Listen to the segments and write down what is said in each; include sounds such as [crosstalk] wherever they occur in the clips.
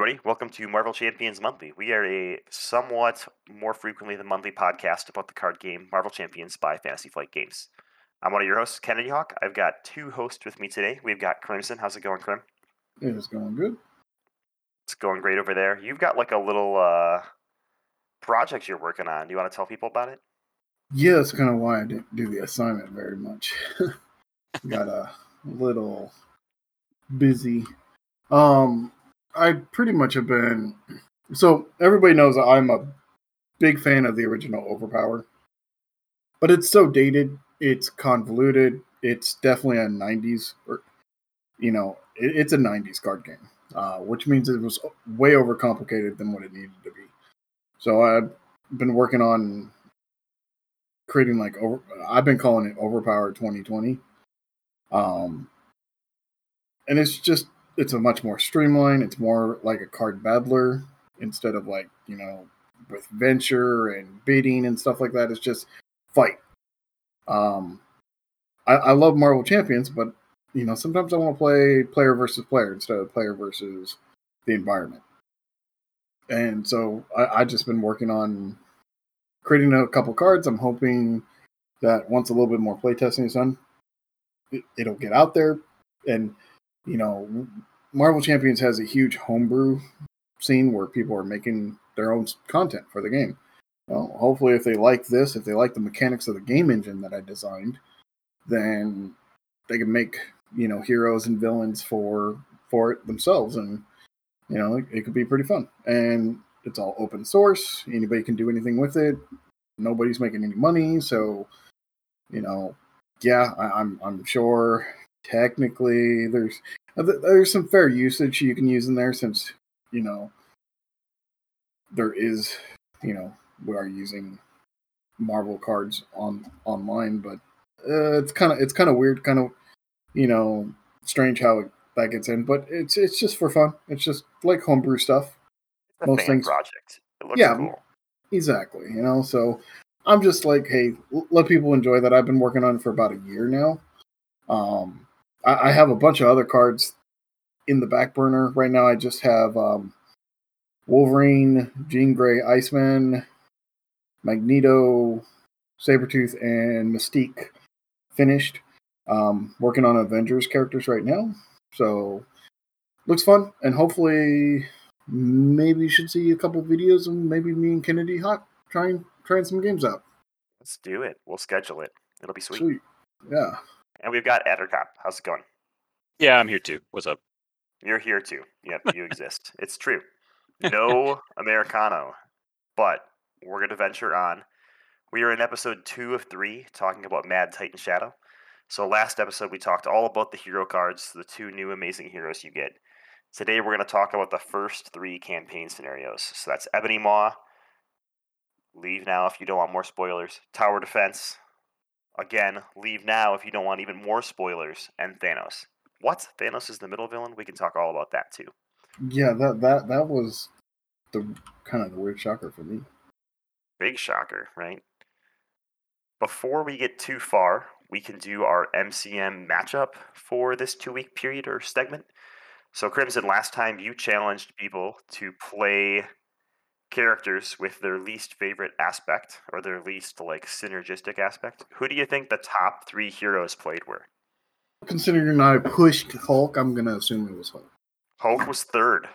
everybody. Welcome to Marvel Champions Monthly. We are a somewhat more frequently than monthly podcast about the card game Marvel Champions by Fantasy Flight Games. I'm one of your hosts, Kennedy Hawk. I've got two hosts with me today. We've got Crimson. How's it going, Crim? It is going good. It's going great over there. You've got like a little uh, project you're working on. Do you want to tell people about it? Yeah, that's kind of why I didn't do the assignment very much. [laughs] got a little busy. Um, I pretty much have been. So everybody knows that I'm a big fan of the original Overpower, but it's so dated. It's convoluted. It's definitely a '90s, or you know, it, it's a '90s card game, uh, which means it was way overcomplicated than what it needed to be. So I've been working on creating like over. I've been calling it Overpower 2020. Um, and it's just it's a much more streamlined. It's more like a card battler instead of like you know with venture and bidding and stuff like that. It's just fight. Um, I, I love Marvel Champions, but you know sometimes I want to play player versus player instead of player versus the environment. And so I, I just been working on creating a couple cards. I'm hoping that once a little bit more playtesting is done, it, it'll get out there and you know, Marvel Champions has a huge homebrew scene where people are making their own content for the game. Well, hopefully, if they like this, if they like the mechanics of the game engine that I designed, then they can make you know heroes and villains for for it themselves, and you know it, it could be pretty fun. And it's all open source; anybody can do anything with it. Nobody's making any money, so you know, yeah, I, I'm I'm sure technically there's there's some fair usage you can use in there since you know there is you know we are using marvel cards on online but uh, it's kind of it's kind of weird kind of you know strange how it, that gets in but it's it's just for fun. It's just like homebrew stuff. Most things project. Yeah cool. exactly you know so i'm just like hey let people enjoy that i've been working on it for about a year now. Um I, I have a bunch of other cards in the back burner right now. I just have um, Wolverine, Jean Grey, Iceman, Magneto, Sabretooth, and Mystique finished. Um, working on Avengers characters right now. So looks fun and hopefully maybe you should see a couple videos and maybe me and Kennedy Hawk trying trying some games out. Let's do it. We'll schedule it. It'll be sweet. Sweet. Yeah. And we've got Addercop. How's it going? Yeah, I'm here too. What's up? You're here too. Yep, [laughs] you exist. It's true. [laughs] No Americano, but we're going to venture on. We are in episode two of three talking about Mad Titan Shadow. So, last episode, we talked all about the hero cards, the two new amazing heroes you get. Today, we're going to talk about the first three campaign scenarios. So, that's Ebony Maw. Leave now if you don't want more spoilers. Tower Defense. Again, leave now if you don't want even more spoilers. And Thanos what? Thanos is the middle villain? We can talk all about that too. Yeah, that that that was the kind of the weird shocker for me. Big shocker, right? Before we get too far, we can do our MCM matchup for this two week period or segment. So, Crimson, last time you challenged people to play characters with their least favorite aspect or their least like synergistic aspect. Who do you think the top three heroes played were? Considering I pushed Hulk, I'm gonna assume it was Hulk. Hulk was third.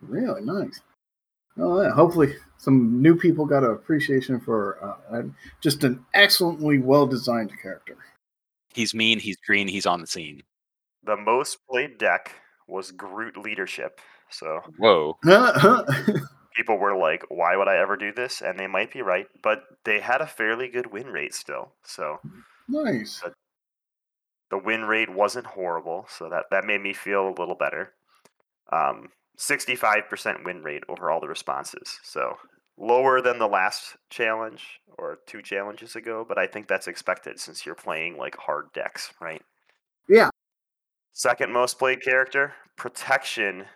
Really nice. Oh yeah. Hopefully, some new people got an appreciation for uh, just an excellently well designed character. He's mean. He's green. He's on the scene. The most played deck was Groot leadership. So whoa. [laughs] [laughs] people were like, "Why would I ever do this?" And they might be right, but they had a fairly good win rate still. So nice the win rate wasn't horrible, so that that made me feel a little better. Um, 65% win rate over all the responses, so lower than the last challenge or two challenges ago, but I think that's expected since you're playing like hard decks, right? Yeah. Second most played character, protection.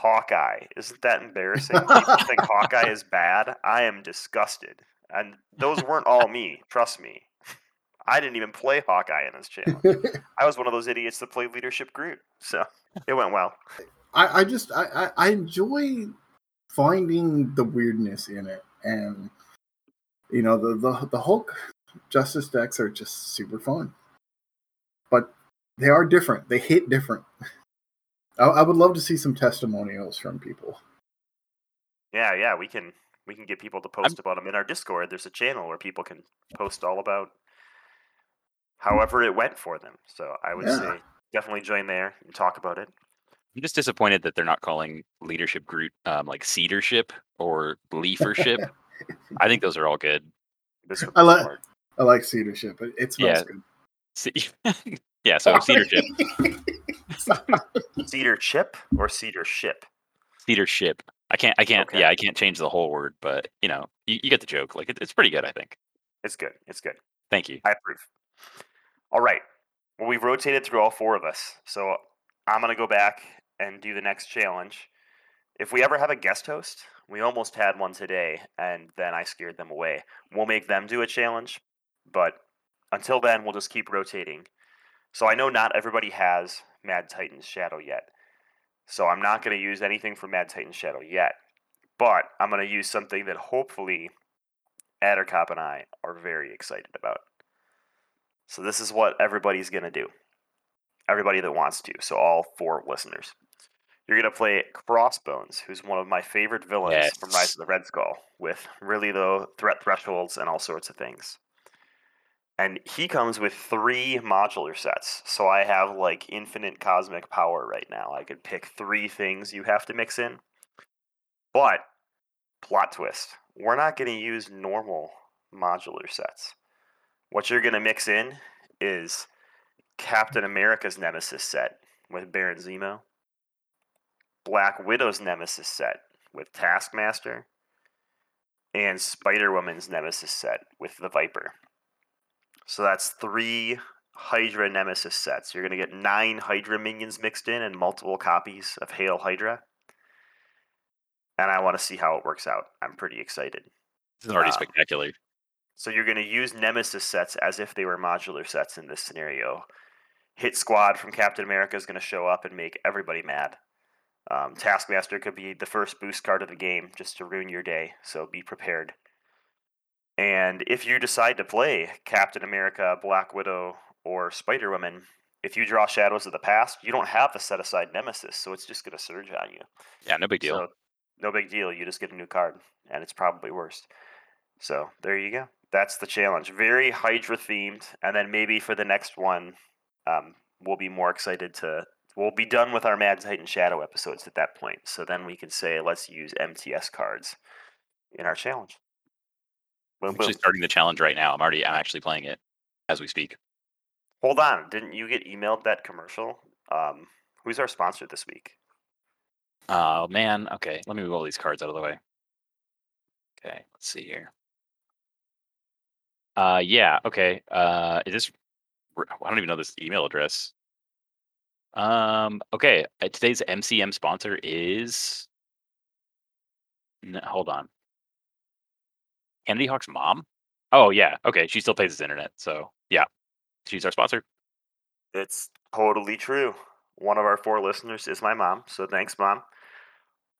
Hawkeye. Isn't that embarrassing? [laughs] People think Hawkeye is bad. I am disgusted. And those weren't all me, trust me. I didn't even play Hawkeye in this channel. [laughs] I was one of those idiots that played Leadership Groot, so it went well. I, I just I, I, I enjoy finding the weirdness in it, and you know the the the Hulk Justice decks are just super fun, but they are different. They hit different. [laughs] I, I would love to see some testimonials from people. Yeah, yeah, we can we can get people to post about them in our Discord. There's a channel where people can post all about however it went for them. So I would Yeah. say definitely join there and talk about it. I'm just disappointed that they're not calling leadership group um, like cedarship or leafership. [laughs] I think those are all good. This I like- smart. I like cedar ship. It, it smells Yeah. good. Ce- [laughs] yeah, so cedarship, [laughs] [laughs] cedar chip or cedar ship. Cedar ship. I can't, I can't, Okay. yeah, I can't change the whole word, but you know, you, you get the joke. Like it, it's pretty good, I think. It's good. It's good. Thank you. I approve. All right. Well, we've rotated through all four of us, so I'm gonna go back and do the next challenge. If we ever have a guest host, we almost had one today, and then I scared them away. We'll make them do a challenge, but until then, we'll just keep rotating. So I know not everybody has Mad Titan's Shadow yet, so I'm not going to use anything from Mad Titan's Shadow yet. But I'm going to use something that hopefully Addercop and I are very excited about. So this is what everybody's going to do. Everybody that wants to. So all four listeners. You're going to play Crossbones, who's one of my favorite villains from Rise of the Red Skull, with really low threat thresholds and all sorts of things. And he comes with three modular sets. So I have like infinite cosmic power right now. I could pick three things you have to mix in. But, plot twist, we're not going to use normal modular sets. What you're going to mix in is Captain America's Nemesis set with Baron Zemo, Black Widow's Nemesis set with Taskmaster, and Spider Woman's Nemesis set with the Viper. So that's three Hydra Nemesis sets. You're going to get nine Hydra minions mixed in and multiple copies of Hail Hydra. And I want to see how it works out. I'm pretty excited. This is already Um, spectacular. So you're going to use Nemesis sets as if they were modular sets in this scenario. Hit Squad from Captain America is going to show up and make everybody mad. Um, Taskmaster could be the first boost card of the game just to ruin your day, so be prepared. And if you decide to play Captain America, Black Widow, or Spider Woman, if you draw Shadows of the Past, you don't have the set aside Nemesis, so it's just going to surge on you. Yeah, no big deal. So, no big deal. You just get a new card, and it's probably worse. So there you go. That's the challenge. Very Hydra themed, and then maybe for the next one, um, we'll be more excited to. We'll be done with our Mad Titan Shadow episodes at that point. So then we can say, let's use MTS cards in our challenge. Boom, I'm boom. actually starting the challenge right now. I'm already, I'm actually playing it as we speak. Hold on. Didn't you get emailed that commercial? Um, who's our sponsor this week? Oh man. Okay, let me move all these cards out of the way. Okay, let's see here. Uh, yeah. Okay. Uh, is this? I don't even know this email address. Um. Okay. uh, Today's MCM sponsor is. No, hold on. Kennedy Hawk's mom. Oh yeah. Okay. She still pays his internet. So yeah, she's our sponsor. It's totally true. One of our four listeners is my mom, so thanks, mom.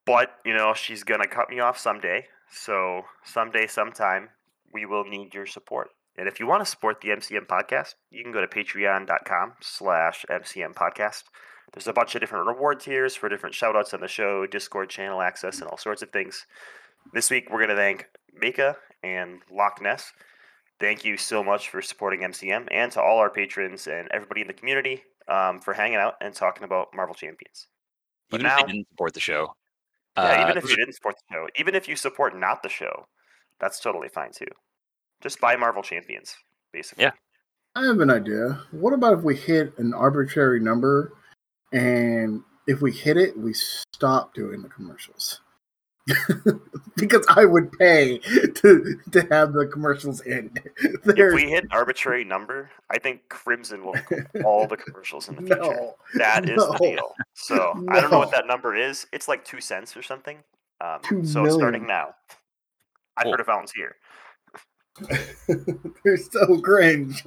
But, you know, she's to cut me off someday. So, someday, sometime, we will need your support. And if you want to support the MCM podcast, you can go to patreon.com slash MCM podcast. There's a bunch of different reward tiers for different shout outs on the show, Discord channel access, and all sorts of things. This week, we're going to thank Mika and Loch Ness. Thank you so much for supporting MCM and to all our patrons and everybody in the community um, for hanging out and talking about Marvel Champions. But Even if you didn't support the show. Yeah, uh, even if you didn't support the show, even if you support not the show, that's totally fine too. Just buy Marvel Champions, basically. Yeah. I have an idea. What about if we hit an arbitrary number and if we hit it, we stop doing the commercials? [laughs] because I would pay to to have the commercials end. [laughs] If we hit an arbitrary number, I think Crimson will [laughs] all the commercials in the future. no. That is no. the deal. So I don't know what that number is. It's like two cents or something. Um, Two so million. starting now, I've Cool. heard of volunteer. They're so cringe.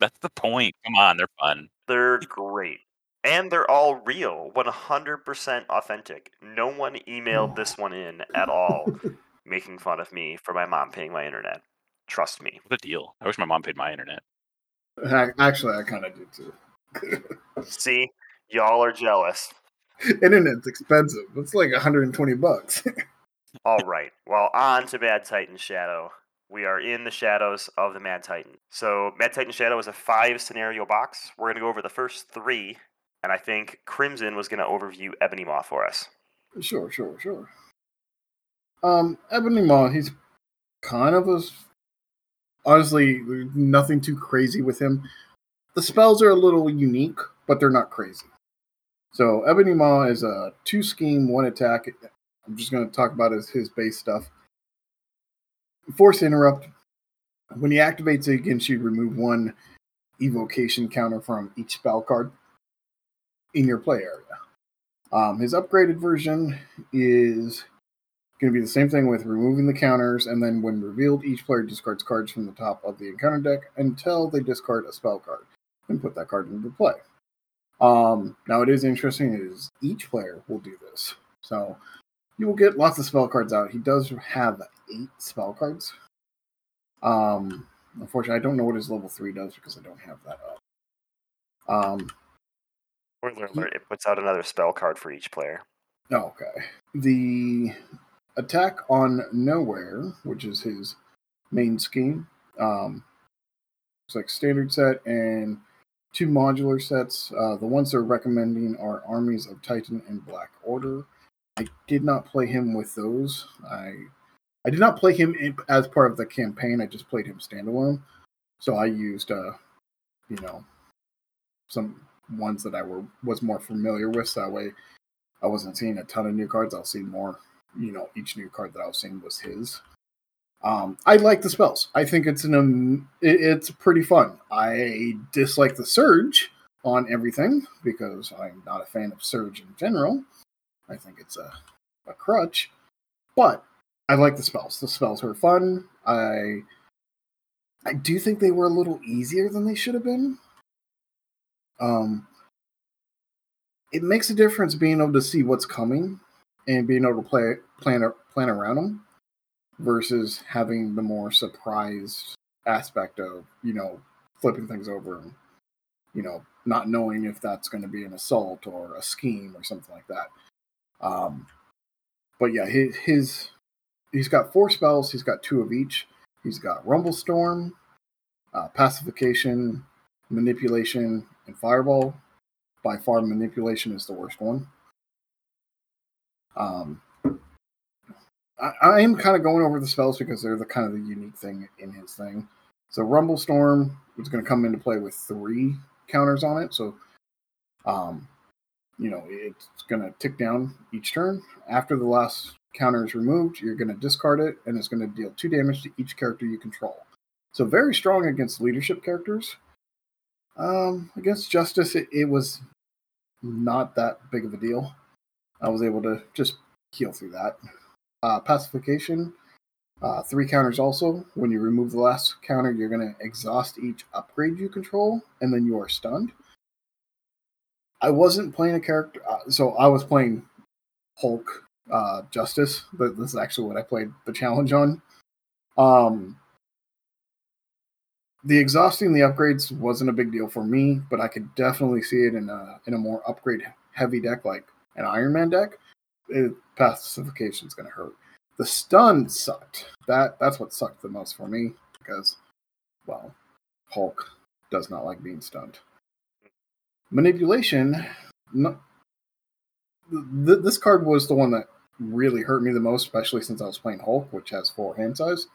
That's the point. Come on, they're fun. They're great. And they're all real, 100% authentic. No one emailed this one in at all, [laughs] making fun of me for my mom paying my internet. Trust me. What a deal. I wish my mom paid my internet. Actually, I kind of do too. [laughs] See, y'all are jealous. Internet's expensive. It's like 120 bucks. [laughs] All right. Well, on to Mad Titan Shadow. We are in the shadows of the Mad Titan. So, Mad Titan Shadow is a five scenario box. We're going to go over the first three, and I think Crimson was going to overview Ebony Maw for us. Sure, sure, sure. Um, Ebony Maw, he's kind of a. Honestly, nothing too crazy with him. The spells are a little unique, but they're not crazy. So, Ebony Maw is a two scheme, one attack. I'm just going to talk about his, his base stuff. Force Interrupt. When he activates it against you, remove one evocation counter from each spell card in your play area. Um, his upgraded version is going to be the same thing with removing the counters, and then when revealed, each player discards cards from the top of the encounter deck until they discard a spell card and put that card into play. Um, now, it is interesting is each player will do this, so you will get lots of spell cards out. He does have eight spell cards. Um, unfortunately, I don't know what his level three does because I don't have that up. Um, Spoiler alert, it puts out another spell card for each player. Oh, okay. The attack on nowhere, which is his main scheme, um, it's like standard set and two modular sets. Uh, the ones they're recommending are Armies of Titan and Black Order. I did not play him with those. I I did not play him in, as part of the campaign. I just played him standalone. So I used, uh, you know, some ones that I were was more familiar with. So that way, I wasn't seeing a ton of new cards. I'll see more. You know, each new card that I was seeing was his. Um, I like the spells. I think it's an um, it, it's pretty fun. I dislike the surge on everything because I'm not a fan of surge in general. I think it's a a crutch, but I like the spells. The spells were fun. I I do think they were a little easier than they should have been. Um, it makes a difference being able to see what's coming and being able to play plan plan around them versus having the more surprised aspect of you know flipping things over and you know not knowing if that's going to be an assault or a scheme or something like that. Um, but yeah, his, his he's got four spells. He's got two of each. He's got Rumble Storm, uh, Pacification, Manipulation, and Fireball. By far, Manipulation is the worst one. Um, I, am kind of going over the spells because they're the kind of the unique thing in his thing. So Rumble Storm is going to come into play with three counters on it. So, um, you know, it's going to tick down each turn. After the last counter is removed, you're going to discard it, and it's going to deal two damage to each character you control. So very strong against leadership characters. Um, against Justice, it, it was not that big of a deal. I was able to just heal through that. Uh, pacification, uh, three counters also. When you remove the last counter, you're going to exhaust each upgrade you control, and then you are stunned. I wasn't playing a character, uh, so I was playing Hulk uh, Justice, but this is actually what I played the challenge on. Um, the exhausting the upgrades wasn't a big deal for me, but I could definitely see it in a in a more upgrade heavy deck like an Iron Man deck. It, pacification is going to hurt. The stun sucked. That that's what sucked the most for me because, well, Hulk does not like being stunned. Manipulation. No, th- this card was the one that really hurt me the most, especially since I was playing Hulk, which has four hand size.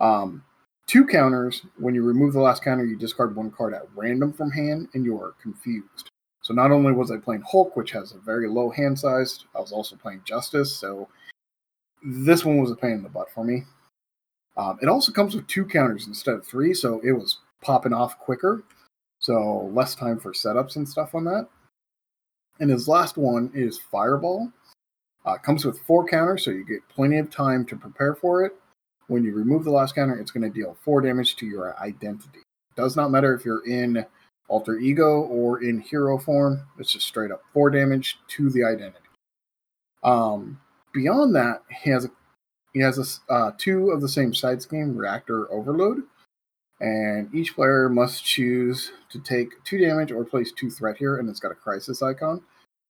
Um, two counters. When you remove the last counter, you discard one card at random from hand, and you are confused. So not only was I playing Hulk, which has a very low hand size, I was also playing Justice. So this one was a pain in the butt for me. Um, it also comes with two counters instead of three, so it was popping off quicker. So less time for setups and stuff on that. And his last one is Fireball. Uh, comes with four counters, so you get plenty of time to prepare for it. When you remove the last counter, it's going to deal four damage to your identity. Does not matter if you're in alter ego, or in hero form. It's just straight up four damage to the identity. Um, beyond that, he has a, he has a, uh, two of the same side scheme, Reactor Overload, and each player must choose to take two damage or place two threat here, and it's got a crisis icon.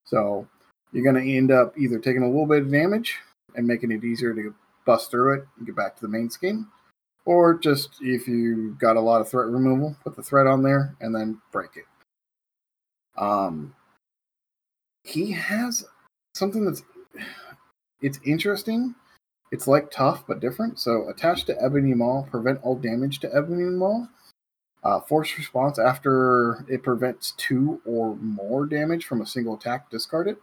So you're going to end up either taking a little bit of damage and making it easier to bust through it and get back to the main scheme, or just if you got a lot of threat removal, put the threat on there and then break it. Um, he has something that's it's interesting. It's like tough but different. So attached to Ebony Maw, prevent all damage to Ebony Maw. Uh, force response after it prevents two or more damage from a single attack, discard it.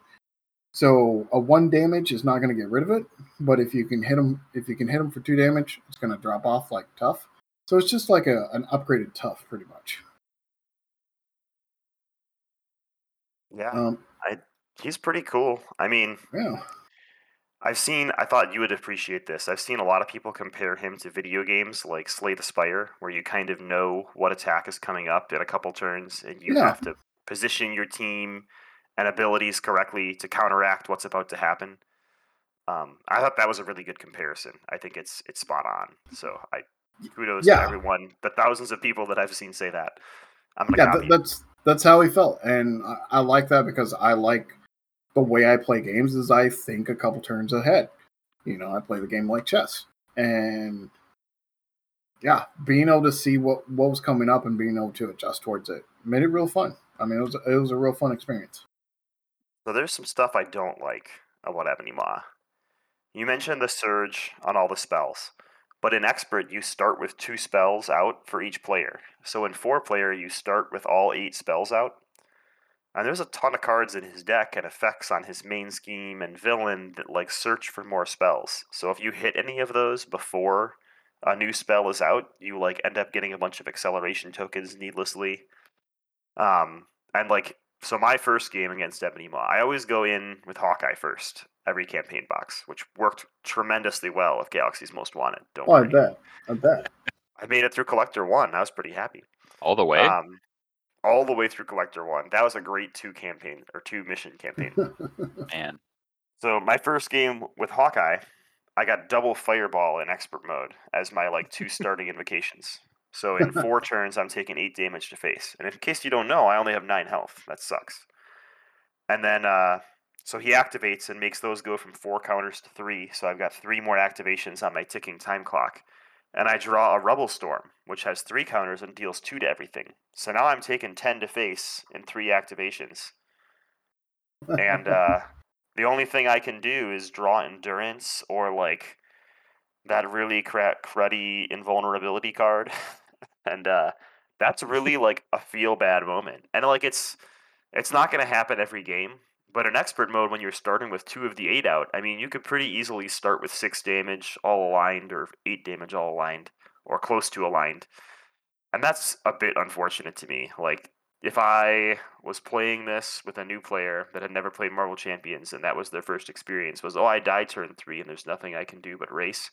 So a one damage is not going to get rid of it, but if you can hit him, if you can hit him for two damage, it's going to drop off like tough. So it's just like a, an upgraded tough, pretty much. Yeah, um, I he's pretty cool. I mean, yeah, I've seen. I thought you would appreciate this. I've seen a lot of people compare him to video games like Slay the Spire, where you kind of know what attack is coming up in a couple turns, and you Yeah. have to position your team and abilities correctly to counteract what's about to happen. Um, I thought that was a really good comparison. I think it's it's spot on. So I kudos Yeah. to everyone, the thousands of people that I've seen say that. I'm gonna yeah, th- that's that's how he felt, and I, I like that because I like the way I play games. Is I think a couple turns ahead. You know, I play the game like chess, and yeah, being able to see what what was coming up and being able to adjust towards it made it real fun. I mean, it was it was a real fun experience. So there's some stuff I don't like about Ebony Maw. You mentioned the surge on all the spells, but in Expert you start with two spells out for each player. So in four player you start with all eight spells out. And there's a ton of cards in his deck and effects on his main scheme and villain that like search for more spells. So if you hit any of those before a new spell is out, you like end up getting a bunch of acceleration tokens needlessly. Um, and like so my first game against Ebony Maw, I always go in with Hawkeye first every campaign box, which worked tremendously well with Galaxy's Most Wanted. Don't Oh, I bet. I bet. [laughs] I made it through Collector One. I was pretty happy. All the way. Um, all the way through Collector One. That was a great two campaign or two mission campaign. [laughs] Man. So my first game with Hawkeye, I got double fireball in expert mode as my like two starting invocations. So in four [laughs] turns, I'm taking eight damage to face. And in case you don't know, I only have nine health. That sucks. And then uh, so he activates and makes those go from four counters to three. So I've got three more activations on my ticking time clock. And I draw a Rubble Storm, which has three counters and deals two to everything. So now I'm taking ten to face in three activations. And uh, [laughs] the only thing I can do is draw endurance or like that really cra- cruddy invulnerability card, [laughs] and uh, that's really like a feel bad moment. And like it's it's not going to happen every game, but in expert mode when you're starting with two of the eight out, I mean you could pretty easily start with six damage all aligned or eight damage all aligned or close to aligned, and that's a bit unfortunate to me. Like if I was playing this with a new player that had never played Marvel Champions and that was their first experience was oh I die turn three and there's nothing I can do but race,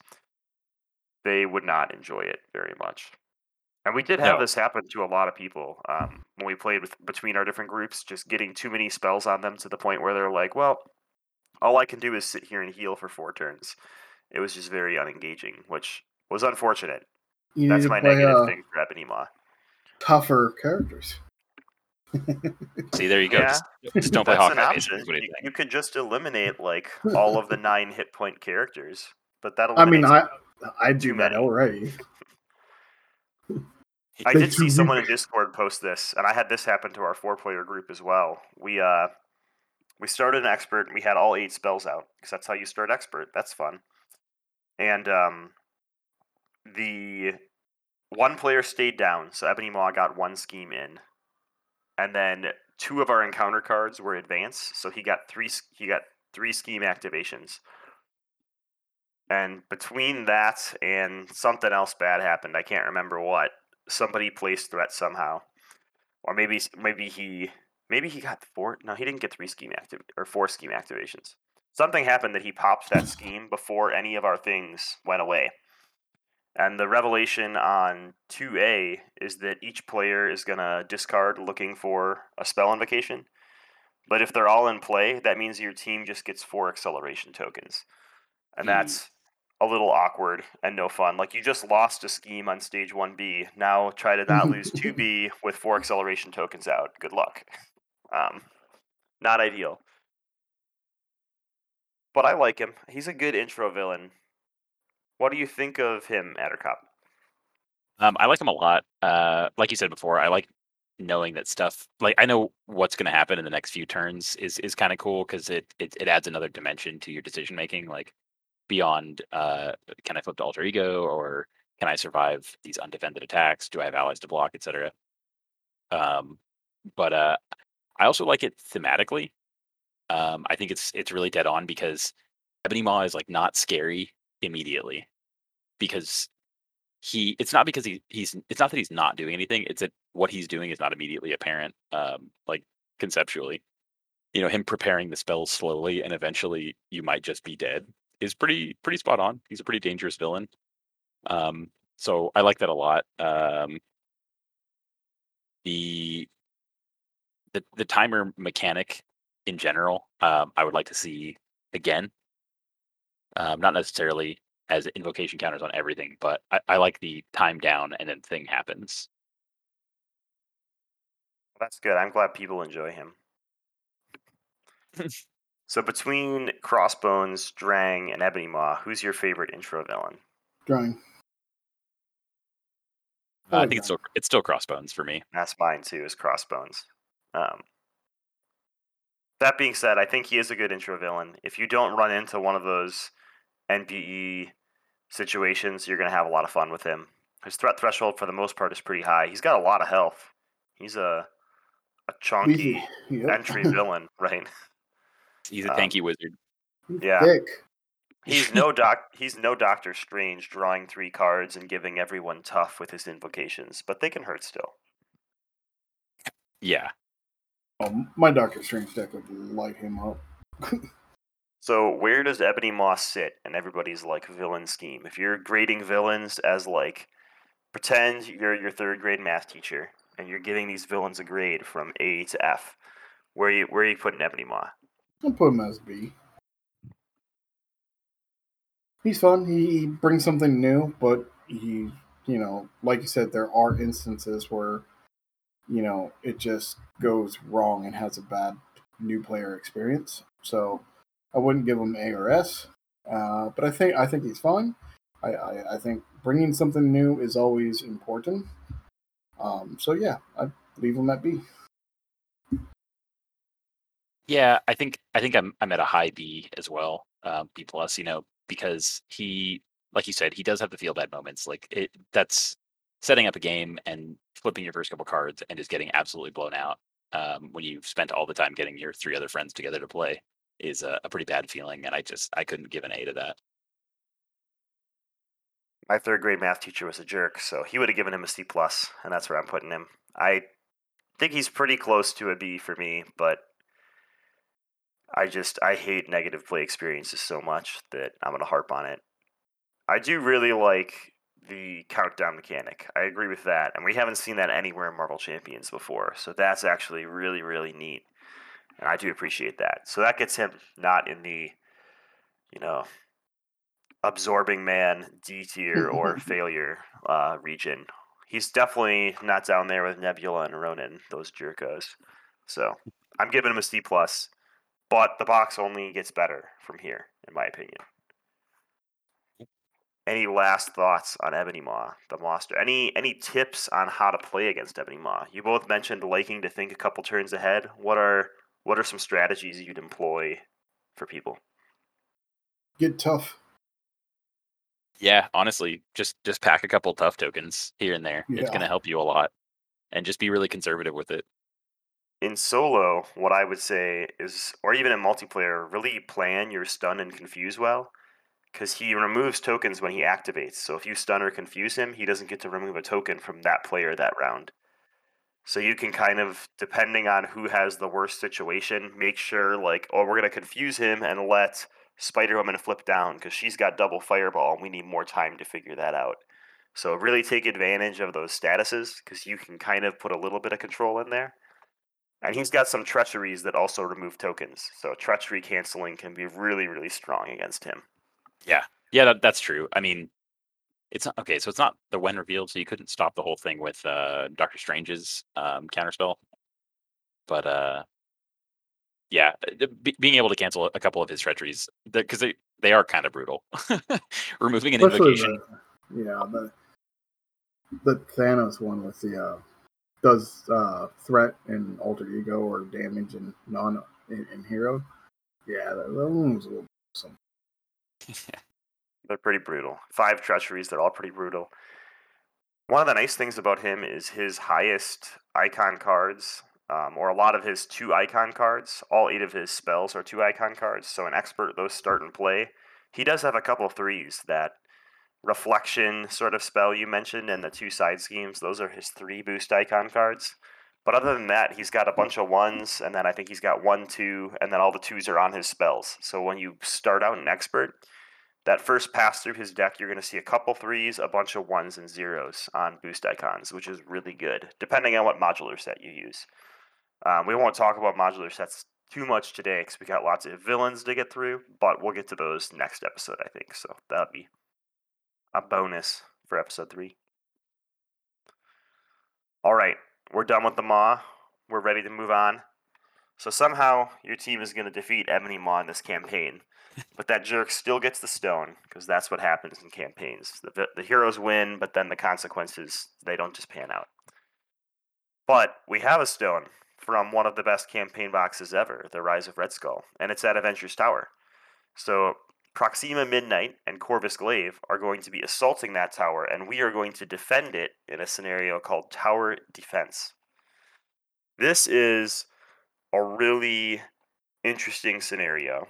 they would not enjoy it very much. And we did have No. this happen to a lot of people um, when we played with between our different groups, just getting too many spells on them to the point where they're like, well, all I can do is sit here and heal for four turns. It was just very unengaging, which was unfortunate. you That's my play negative uh, thing for Ebony Maw. tougher characters. [laughs] See, there you go. Yeah. Just, just don't play That's an Hawkeye. option. basically, is what he's You, saying. you could just eliminate like [laughs] all of the nine hit point characters, but that'll. I mean, I I do Too that already. [laughs] I did see someone in. Discord post this, and I had this happen to our four player group as well. We uh we started an expert and we had all eight spells out because that's how you start expert. That's fun. And um the one player stayed down, so Ebony Maw got one scheme in. And then two of our encounter cards were advanced, so he got three he got three scheme activations. And between that and something else bad happened, I can't remember what. Somebody placed threat somehow, or maybe maybe he maybe he got four. No, he didn't get three scheme active or four scheme activations. Something happened that he popped that scheme before any of our things went away, And the revelation on 2A is that each player is going to discard looking for a spell invocation. But if they're all in play, that means your team just gets four acceleration tokens. And Hmm. that's a little awkward and no fun. Like you just lost a scheme on stage 1B. Now try to not lose 2B [laughs] with four acceleration tokens out. Good luck. Um, not ideal. But I like him. He's a good intro villain. What do you think of him, Addercop? Um, I like him a lot. Uh, like you said before, I like knowing that stuff. Like I know what's going to happen in the next few turns is is kind of cool because it, it it adds another dimension to your decision making. Like beyond, uh, can I flip to alter ego or can I survive these undefended attacks? Do I have allies to block, etc. Um, but uh, I also like it thematically. Um, I think it's it's really dead on because Ebony Maw is like not scary immediately because he it's not because he he's it's not that he's not doing anything it's that what he's doing is not immediately apparent um like conceptually you know him preparing the spells slowly and eventually you might just be dead is pretty pretty spot on he's a pretty dangerous villain um so i like that a lot um the the the timer mechanic in general um i would like to see again um not necessarily as invocation counters on everything, but I, I like the time down and then thing happens. That's good. I'm glad people enjoy him. [laughs] so between Crossbones, Drang, and Ebony Maw, who's your favorite intro villain? Drang. Uh, I think it's still it's still crossbones for me. That's mine too, is Crossbones. Um, that being said, I think he is a good intro villain. If you don't run into one of those NPE situations, you're going to have a lot of fun with him. His threat threshold, for the most part, is pretty high. He's got a lot of health. He's a a chunky [laughs] Yep. entry villain, [laughs] right? He's a Um, tanky wizard. Yeah. Thick. He's no doc. [laughs] He's no Doctor Strange, drawing three cards and giving everyone tough with his invocations, but they can hurt still. Yeah. Oh, my Doctor Strange deck would light him up. [laughs] So where does Ebony Maw sit in everybody's like villain scheme? If you're grading villains as like, pretend you're your third grade math teacher and you're giving these villains a grade from A to F, where you where you putting Ebony Maw? I'll put him as B. He's fun. He, brings something new, but he, you know, like you said, there are instances where, you know, it just goes wrong and has a bad new player experience. So I wouldn't give him A or S, uh, but I think I think he's fine. I, I, I think bringing something new is always important. Um, so yeah, I'd leave him at B. Yeah, I think I think I'm I'm at a high B as well, um, B plus. You know, because he, like you said, he does have the feel bad moments. Like it, that's setting up a game and flipping your first couple cards and just getting absolutely blown out um, when you've spent all the time getting your three other friends together to play is a, a pretty bad feeling. And I just I couldn't give an A to that. My third grade math teacher was a jerk, so he would have given him a C plus, and that's where I'm putting him. I think he's pretty close to a B for me, but I just I hate negative play experiences so much that I'm gonna harp on it. I do really like the countdown mechanic. I agree with that, and we haven't seen that anywhere in Marvel Champions before, so that's actually really really neat, and I do appreciate that. So that gets him not in the, you know, absorbing man D tier or [laughs] failure uh, region. He's definitely not down there with Nebula and Ronan, those jerkos. So I'm giving him a C plus, but the box only gets better from here, in my opinion. Any last thoughts on Ebony Maw, the monster? Any any tips on how to play against Ebony Maw? You both mentioned liking to think a couple turns ahead. What are what are some strategies you'd employ for people? Get tough. Yeah, honestly, just just pack a couple tough tokens here and there. It's going to help you a lot, and just be really conservative with it. In solo, what I would say is, or even in multiplayer, really plan your stun and confuse well, because he removes tokens when he activates. So if you stun or confuse him, he doesn't get to remove a token from that player that round. So you can kind of, depending on who has the worst situation, make sure like, oh, we're gonna confuse him and let Spider Woman flip down because she's got double fireball, and we need more time to figure that out. So really take advantage of those statuses because you can kind of put a little bit of control in there. And he's got some treacheries that also remove tokens. So treachery canceling can be really, really strong against him. Yeah, yeah, that, that's true. I mean, it's not okay. So it's not the when revealed, so you couldn't stop the whole thing with uh, Doctor Strange's um, counterspell. But uh, yeah, uh, b- being able to cancel a couple of his treacheries because they they are kind of brutal. [laughs] Removing an Especially invocation. the, yeah, the the Thanos one with the uh, does uh, threat and alter ego or damage and non in, in hero. Yeah, that, that one was a little some. [laughs] They're pretty brutal. Five treacheries, they're all pretty brutal. One of the nice things about him is his highest icon cards, um, or a lot of his two icon cards. All eight of his spells are two icon cards. So an expert, those start and play. He does have a couple threes that reflection sort of spell you mentioned and the two side schemes. Those are his three boost icon cards. But other than that, he's got a bunch of ones, and then I think he's got one, two, and then all the twos are on his spells. So when you start out an expert, that first pass through his deck, you're going to see a couple threes, a bunch of ones and zeros on boost icons, which is really good, depending on what modular set you use. Um, we won't talk about modular sets too much today because we got lots of villains to get through, but we'll get to those next episode, I think. So that'll be a bonus for episode three. All right, we're done with the Maw. We're ready to move on. So somehow your team is going to defeat Ebony Maw in this campaign, [laughs] but that jerk still gets the stone because that's what happens in campaigns. The, vi- the heroes win, but then the consequences they don't just pan out. But we have a stone from one of the best campaign boxes ever, The Rise of Red Skull, and it's at Avengers Tower. So Proxima Midnight and Corvus Glaive are going to be assaulting that tower, and we are going to defend it in a scenario called Tower Defense. This is a really interesting scenario.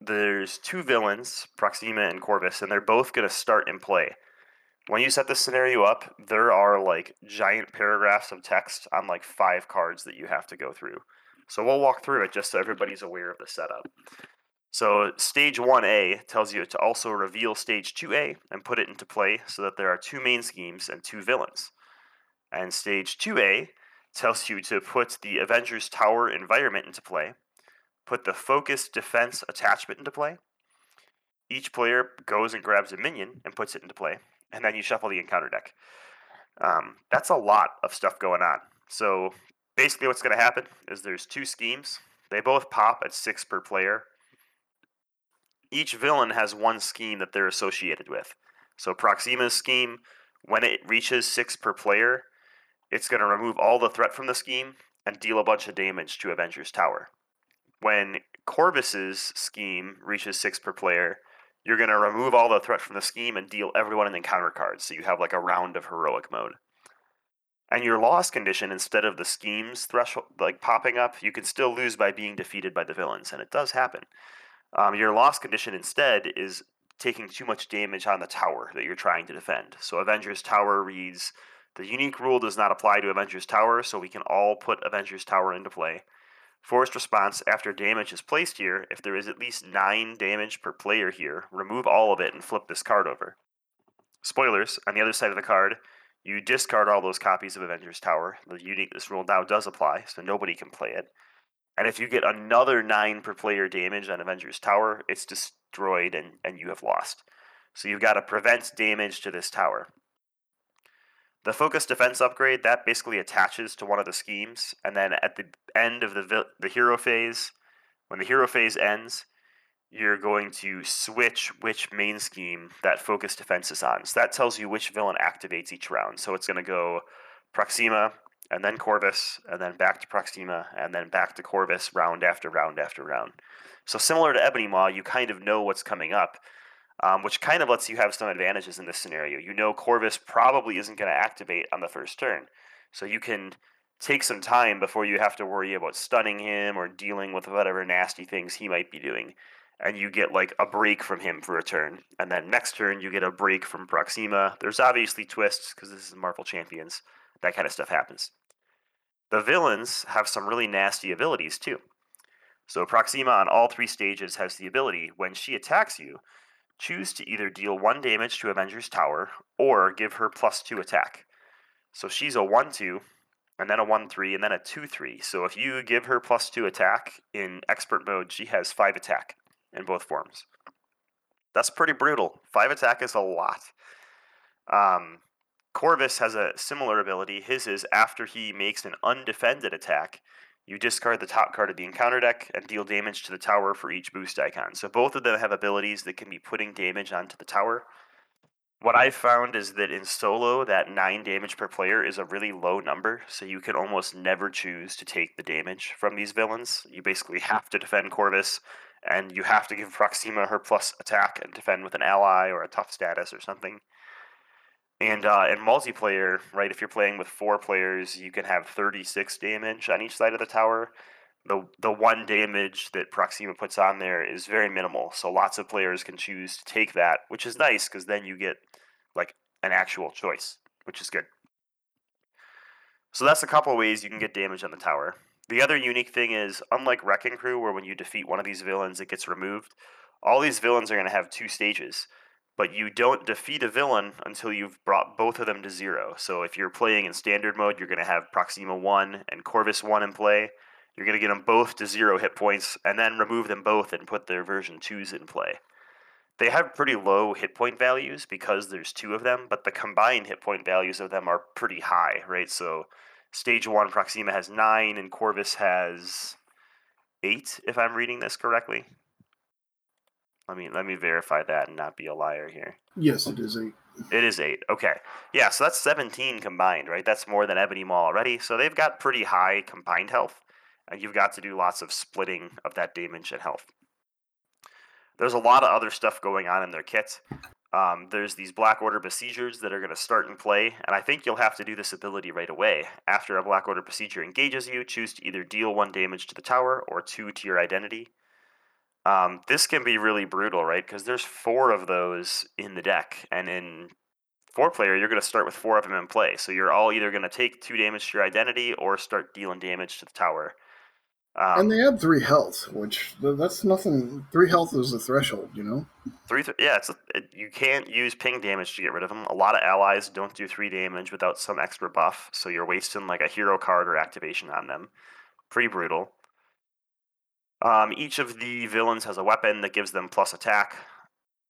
There's two villains, Proxima and Corvus, and they're both going to start and play. When you set this scenario up, there are like giant paragraphs of text on like five cards that you have to go through. So we'll walk through it just so everybody's aware of the setup. So stage 1A tells you to also reveal stage 2A and put it into play so that there are two main schemes and two villains. And stage 2A tells you to put the Avengers Tower environment into play, put the focus defense attachment into play. Each player goes and grabs a minion and puts it into play, and then you shuffle the encounter deck. Um, that's a lot of stuff going on. So basically, what's going to happen is there's two schemes. They both pop at six per player each villain has one scheme that they're associated with. So Proxima's scheme, when it reaches six per player, it's going to remove all the threat from the scheme and deal a bunch of damage to Avengers Tower. When Corvus's scheme reaches six per player, you're going to remove all the threat from the scheme and deal everyone an encounter card, so you have like a round of heroic mode. And your loss condition, instead of the schemes threshold like popping up, you can still lose by being defeated by the villains, and it does happen. Um, your loss condition instead is taking too much damage on the tower that you're trying to defend. So Avengers Tower reads the unique rule does not apply to Avengers Tower, so we can all put Avengers Tower into play. Forced response after damage is placed here, if there is at least 9 damage per player here, remove all of it and flip this card over. Spoilers, on the other side of the card, you discard all those copies of Avengers Tower. The unique this rule now does apply, so nobody can play it. And if you get another 9 per player damage on Avengers Tower, it's destroyed and, and you have lost. So you've got to prevent damage to this tower. The focus defense upgrade that basically attaches to one of the schemes, and then at the end of the vi- the hero phase, when the hero phase ends, you're going to switch which main scheme that focus defense is on. So that tells you which villain activates each round. So it's going to go Proxima, and then Corvus, and then back to Proxima, and then back to Corvus, round after round after round. So similar to Ebony Maw, you kind of know what's coming up, um, which kind of lets you have some advantages in this scenario. You know Corvus probably isn't going to activate on the first turn, so you can take some time before you have to worry about stunning him or dealing with whatever nasty things he might be doing. And you get like a break from him for a turn. And then next turn, you get a break from Proxima. There's obviously twists because this is Marvel Champions. That kind of stuff happens. The villains have some really nasty abilities too. So Proxima on all three stages has the ability, when she attacks you, choose to either deal one damage to Avenger's Tower or give her plus two attack. So she's a 1 2, and then a 1 3, and then a 2 3. So if you give her plus two attack in expert mode, she has five attack in both forms. That's pretty brutal. Five attack is a lot. Um, Corvus has a similar ability. His is after he makes an undefended attack, you discard the top card of the encounter deck and deal damage to the tower for each boost icon. So both of them have abilities that can be putting damage onto the tower. What I've found is that in solo, that 9 damage per player is a really low number, so you can almost never choose to take the damage from these villains. You basically have to defend Corvus, and you have to give Proxima her plus attack and defend with an ally or a tough status or something. And uh, in multiplayer, right, if you're playing with four players, you can have 36 damage on each side of the tower. The the one damage that Proxima puts on there is very minimal, so lots of players can choose to take that, which is nice because then you get like an actual choice, which is good. So that's a couple ways you can get damage on the tower. The other unique thing is, unlike Wrecking Crew, where when you defeat one of these villains, it gets removed, all these villains are going to have two stages but you don't defeat a villain until you've brought both of them to zero. So if you're playing in standard mode, you're going to have Proxima 1 and Corvus 1 in play. You're going to get them both to zero hit points, and then remove them both and put their version 2s in play. They have pretty low hit point values because there's two of them, but the combined hit point values of them are pretty high, right? So stage 1 Proxima has 9, and Corvus has 8, if I'm reading this correctly. Let me let me verify that and not be a liar here. Yes, it is eight. [laughs] It is eight. Okay. Yeah, so that's 17 combined, right? That's more than Ebony Maw already. So they've got pretty high combined health, and you've got to do lots of splitting of that damage and health. There's a lot of other stuff going on in their kit. Um, there's these Black Order Besiegers that are going to start in play, and I think you'll have to do this ability right away. After a Black Order Besieger engages you, choose to either deal one damage to the tower or two to your identity. Um, this can be really brutal, right? Because there's four of those in the deck, and in four player, you're going to start with four of them in play. So you're all either going to take two damage to your identity or start dealing damage to the tower. Um, and they add three health, which that's nothing. Three health is the threshold, you know. Three, th- yeah. It's a, it, you can't use ping damage to get rid of them. A lot of allies don't do three damage without some extra buff, so you're wasting like a hero card or activation on them. Pretty brutal. Um, each of the villains has a weapon that gives them plus attack.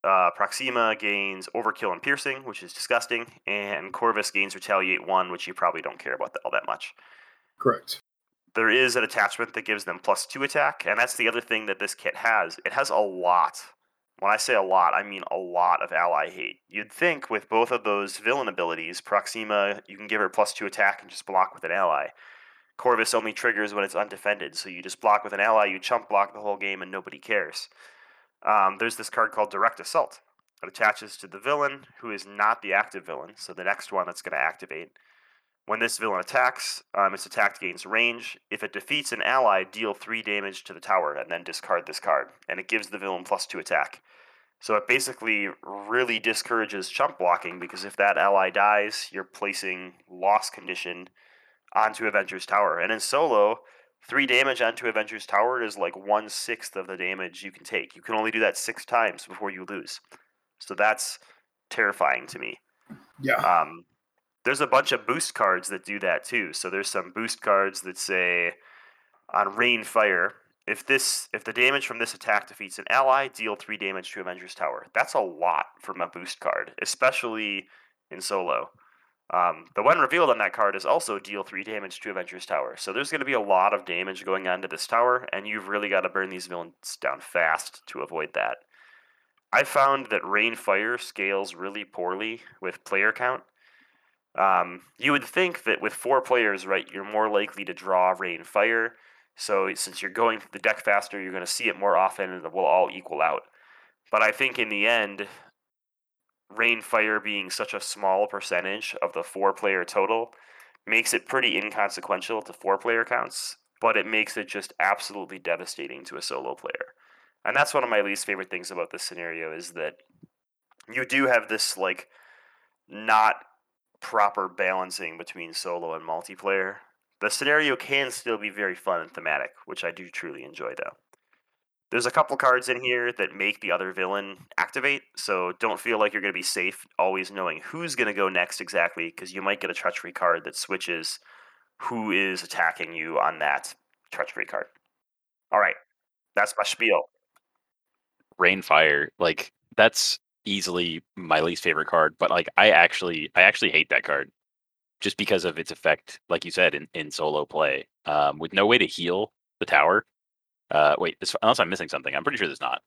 Uh, Proxima gains Overkill and Piercing, which is disgusting, and Corvus gains Retaliate 1, which you probably don't care about all that much. Correct. There is an attachment that gives them plus 2 attack, and that's the other thing that this kit has. It has a lot. When I say a lot, I mean a lot of ally hate. You'd think with both of those villain abilities, Proxima, you can give her plus 2 attack and just block with an ally. Corvus only triggers when it's undefended, so you just block with an ally, you chump block the whole game, and nobody cares. Um, there's this card called Direct Assault. It attaches to the villain, who is not the active villain, so the next one that's going to activate. When this villain attacks, um, its attack gains range. If it defeats an ally, deal 3 damage to the tower, and then discard this card. And it gives the villain plus 2 attack. So it basically really discourages chump blocking because if that ally dies, you're placing loss condition onto Avenger's Tower. And in solo, three damage onto Avenger's Tower is like one sixth of the damage you can take. You can only do that six times before you lose. So that's terrifying to me. Yeah. Um, there's a bunch of boost cards that do that too. So there's some boost cards that say on Rain Fire, if this if the damage from this attack defeats an ally, deal three damage to Avenger's Tower. That's a lot from a boost card, especially in solo. Um, the one revealed on that card is also deal three damage to Avenger's Tower. So there's going to be a lot of damage going on to this tower, and you've really got to burn these villains down fast to avoid that. I found that Rain Fire scales really poorly with player count. Um, you would think that with four players, right, you're more likely to draw Rain Fire. So since you're going through the deck faster, you're going to see it more often, and it will all equal out. But I think in the end, Rain Fire being such a small percentage of the four player total makes it pretty inconsequential to four player counts, but it makes it just absolutely devastating to a solo player. And that's one of my least favorite things about this scenario is that you do have this like not proper balancing between solo and multiplayer. The scenario can still be very fun and thematic, which I do truly enjoy though. There's a couple cards in here that make the other villain activate, so don't feel like you're going to be safe always knowing who's going to go next exactly, because you might get a treachery card that switches who is attacking you on that treachery card. All right, that's my spiel. Rainfire, like that's easily my least favorite card, but like I actually I actually hate that card just because of its effect, like you said, in, in solo play. Um, with no way to heal the tower, uh, wait, this, unless I'm missing something, I'm pretty sure there's not.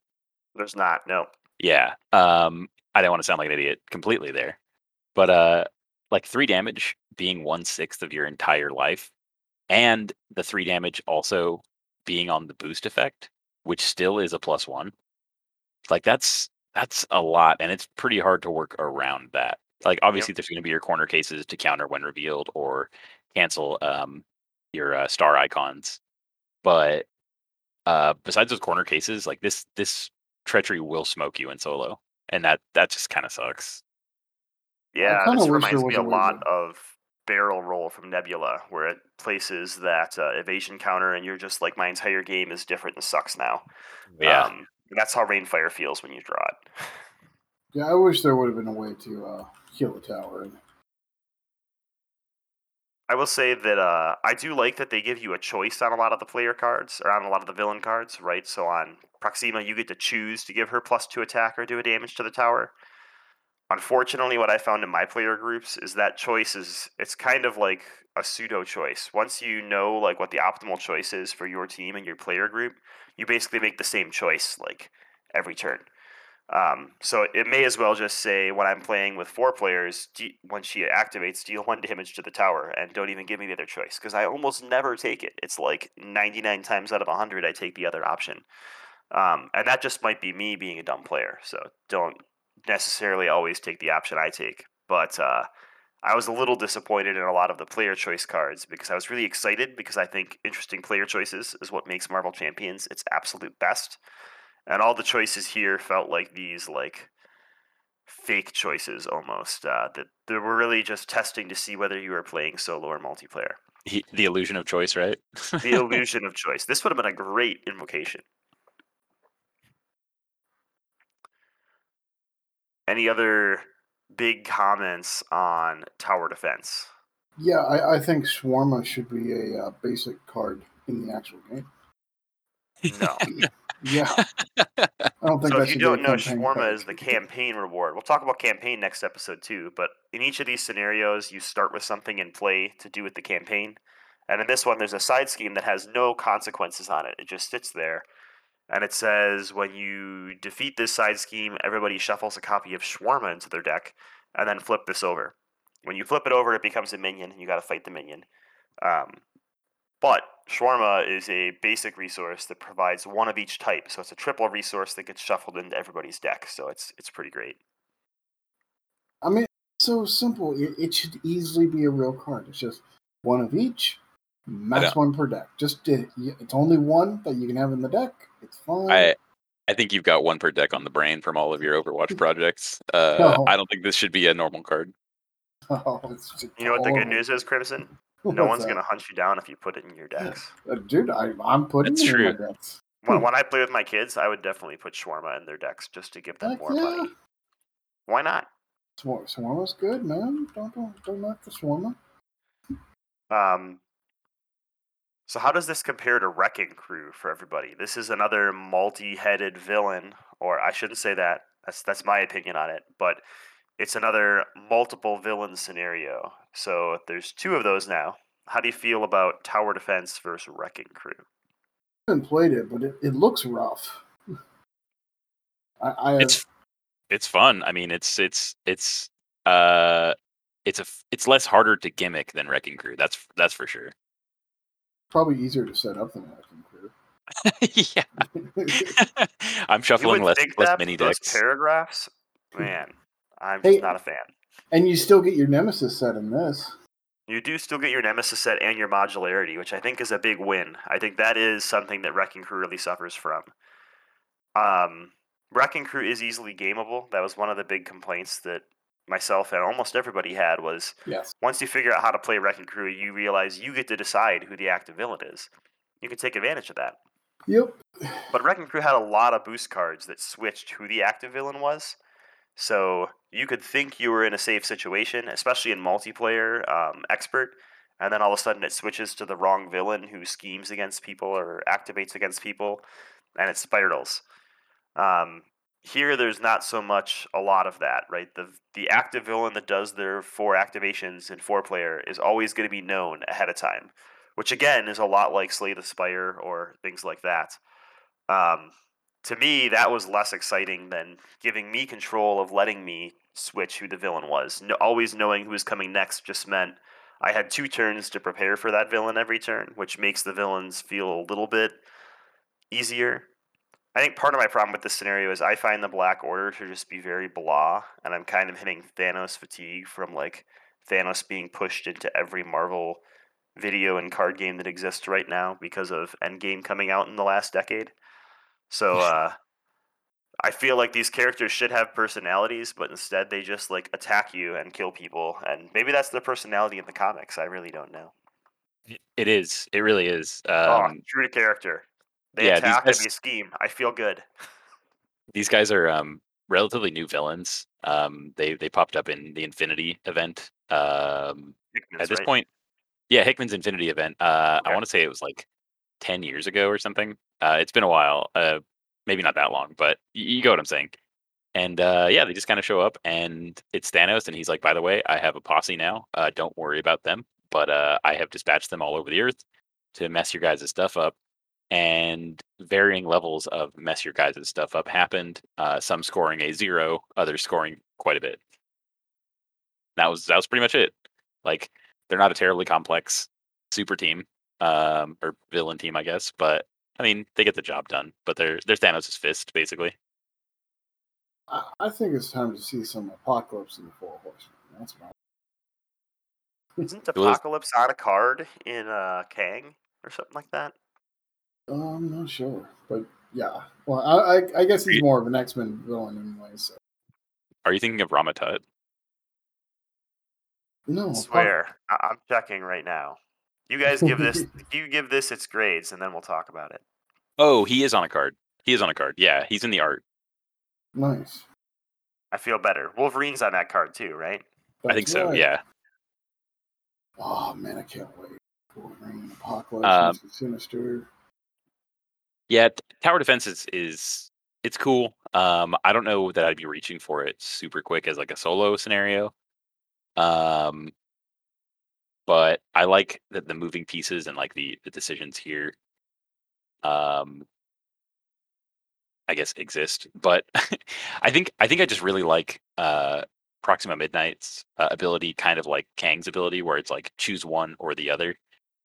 There's not. No. Yeah. Um, I don't want to sound like an idiot completely there, but uh, like three damage being one sixth of your entire life, and the three damage also being on the boost effect, which still is a plus one. Like that's that's a lot, and it's pretty hard to work around that. Like obviously, yep. there's going to be your corner cases to counter when revealed or cancel um, your uh, star icons, but uh, besides those corner cases, like this this treachery will smoke you in solo, and that that just kind of sucks. Yeah, this reminds me a lot of barrel roll from Nebula, where it places that uh, evasion counter, and you're just like, my entire game is different and sucks now. Yeah, um, that's how Rainfire feels when you draw it. Yeah, I wish there would have been a way to uh, heal the tower. I will say that uh, I do like that they give you a choice on a lot of the player cards, or on a lot of the villain cards, right? So on Proxima, you get to choose to give her plus two attack or do a damage to the tower. Unfortunately, what I found in my player groups is that choice is it's kind of like a pseudo choice. Once you know like what the optimal choice is for your team and your player group, you basically make the same choice like every turn. Um, so it may as well just say when I'm playing with four players, when she activates, deal [laughs] one damage to the tower, and don't even give me the other choice because I almost never take it. It's like 99 times out of 100, I take the other option. Um, and that just might be me being a dumb player. So don't necessarily always take the option I take. But uh, I was a little disappointed in a lot of the player choice cards because I was really excited because I think interesting player choices is what makes Marvel Champions its absolute best and all the choices here felt like these like fake choices almost uh, that they were really just testing to see whether you were playing solo or multiplayer. He, the illusion of choice, right? the illusion of choice. This would have been a great invocation. Any other big comments on tower defense? Yeah, I, I think Shawarma should be a uh, basic card in the actual game. No. [laughs] Yeah. [laughs] I don't think so if you don't know, Shawarma is the campaign reward. We'll talk about campaign next episode too. But in each of these scenarios, you start with something in play to do with the campaign. And in this one, there's a side scheme that has no consequences on it. It just sits there. And it says when you defeat this side scheme, everybody shuffles a copy of Shawarma into their deck and then flip this over. When you flip it over, it becomes a minion, and you got to fight the minion. Um, but Shawarma is a basic resource that provides one of each type, so it's a triple resource that gets shuffled into everybody's deck. So it's it's pretty great. I mean, so simple. It, it should easily be a real card. It's just one of each, max one per deck. Just it's only one that you can have in the deck. It's fine. I I think you've got one per deck on the brain from all of your Overwatch [laughs] projects. Uh, no. I don't think this should be a normal card. [laughs] Oh, you know what the good news is, Crimson? [laughs] No one's gonna hunt you down if you put it in your decks. Uh, dude, I, am putting That's it true. in my decks. When, when [laughs] I play with my kids, I would definitely put shawarma in their decks just to give them Heck more yeah. money. Why not? Shawarma's good, man. Don't don't don't knock the shawarma. Um. So how does this compare to Wrecking Crew for everybody? This is another multi-headed villain, or I shouldn't say that. That's that's my opinion on it, but it's another multiple villain scenario. So there's two of those now. How do you feel about Tower Defense versus Wrecking Crew? I haven't played it, but it, it looks rough. I, I have... it's it's fun. I mean, it's it's it's uh it's a it's less harder to gimmick than Wrecking Crew. That's that's for sure. Probably easier to set up than Wrecking Crew. [laughs] yeah, [laughs] [laughs] I'm shuffling less less mini decks. Paragraphs, man. I'm just not a fan. And you still get your Nemesis set in this. You do still get your Nemesis set and your modularity, which I think is a big win. I think that is something that Wrecking Crew really suffers from. Um, Wrecking Crew is easily gameable. That was one of the big complaints that myself and almost everybody had was yes. once you figure out how to play Wrecking Crew, you realize you get to decide who the active villain is. You can take advantage of that. Yep. But Wrecking Crew had a lot of boost cards that switched who the active villain was. So you could think you were in a safe situation, especially in multiplayer um, expert, and then all of a sudden it switches to the wrong villain who schemes against people or activates against people, and it spirals. Um, here, there's not so much a lot of that, right? The the active villain that does their four activations in four player is always going to be known ahead of time, which again is a lot like Slay the Spire or things like that. Um, to me, that was less exciting than giving me control of letting me switch who the villain was. No, always knowing who was coming next just meant I had two turns to prepare for that villain every turn, which makes the villains feel a little bit easier. I think part of my problem with this scenario is I find the Black Order to just be very blah, and I'm kind of hitting Thanos fatigue from like Thanos being pushed into every Marvel video and card game that exists right now because of Endgame coming out in the last decade. So uh, I feel like these characters should have personalities, but instead they just like attack you and kill people, and maybe that's their personality in the comics. I really don't know. It is. It really is. oh, Um, true to character. They yeah, attack guys- and they scheme. I feel good. [laughs] these guys are um, relatively new villains. Um, they they popped up in the Infinity event. Um, at this right. point, yeah, Hickman's Infinity event. Uh, I want to say it was like ten years ago or something. Uh, it's been a while. Uh, maybe not that long, but you get what I'm saying. And uh, yeah, they just kind of show up, and it's Thanos, and he's like, "By the way, I have a posse now. Uh, don't worry about them, but uh, I have dispatched them all over the earth to mess your guys' stuff up." And varying levels of mess your guys' stuff up happened. Uh, some scoring a zero, others scoring quite a bit. That was that was pretty much it. Like they're not a terribly complex super team um, or villain team, I guess, but I mean they get the job done. But they're they're Thanos' fist basically. I, I think it's time to see some apocalypse in the Four Horsemen. That's my. Isn't [laughs] It was- Apocalypse on a card in uh, Kang or something like that? Oh, I'm not sure, but yeah. Well, I, I, I guess he's more of an X Men villain anyway. So Are you thinking of Rama-Tut? no, I swear. I'm checking right now. You guys give this. [laughs] you give this its grades, and then we'll talk about it. Oh, he is on a card. He is on a card. Yeah, he's in the art. nice. I feel better. Wolverine's on that card too, right? I think That's so. right. Yeah. Oh man, I can't wait. Wolverine, Apocalypse, Um, Sinister. Yeah, tower defense is is it's cool. Um, I don't know that I'd be reaching for it super quick as like a solo scenario. Um, but I like the, the moving pieces and like the the decisions here. Um, I guess exist, but [laughs] I think I think I just really like uh Proxima Midnight's uh, ability, kind of like Kang's ability, where it's like choose one or the other.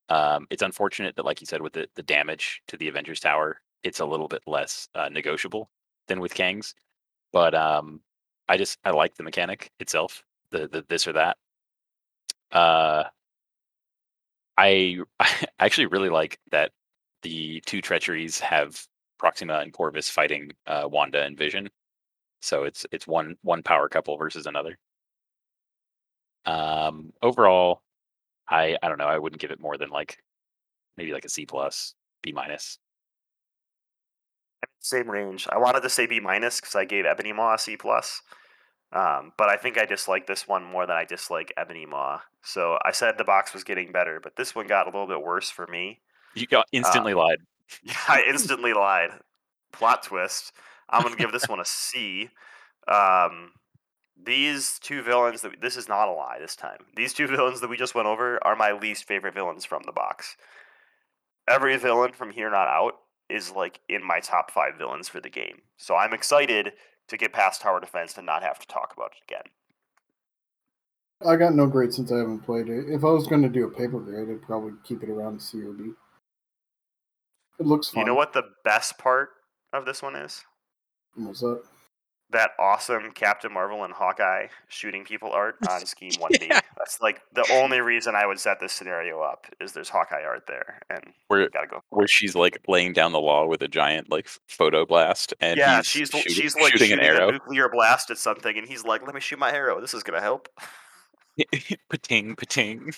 Um, it's unfortunate that, like you said, with the, the damage to the Avengers Tower, it's a little bit less uh, negotiable than with Kang's. But um, I just I like the mechanic itself, the the this or that. Uh, [laughs] I actually really like that the two treacheries have Proxima and Corvus fighting uh, Wanda and Vision. So it's it's one one power couple versus another. Um, overall, I I don't know. I wouldn't give it more than like maybe like a C plus, B minus. Same range. I wanted to say B minus because I gave Ebony Maw a C plus, um, but I think I dislike this one more than I dislike Ebony Maw. So I said the box was getting better, but this one got a little bit worse for me. You got instantly lied. Yeah, [laughs] [laughs] I instantly lied. Plot twist. I'm gonna give this one a C. Um, these two villains that this is not a lie this time. These two [laughs] villains that we just went over are my least favorite villains from the box. Every villain from here not out is like in my top five villains for the game. So I'm excited to get past tower defense and not have to talk about it again. I got no grade since I haven't played it. If I was going to do a paper grade, I'd probably keep it around C or B. It looks fun. You know what the best part of this one is? What's that? That awesome Captain Marvel and Hawkeye shooting people art [laughs] on Scheme 1B. Yeah. That's like the only reason I would set this scenario up is there's Hawkeye art there and Where gotta go. where she's like laying down the law with a giant like photon blast, and yeah, he's she's shooting, she's like shooting, shooting, an arrow. a nuclear blast at something and he's like, Let me shoot my arrow, this is gonna help. [laughs] pating, pating.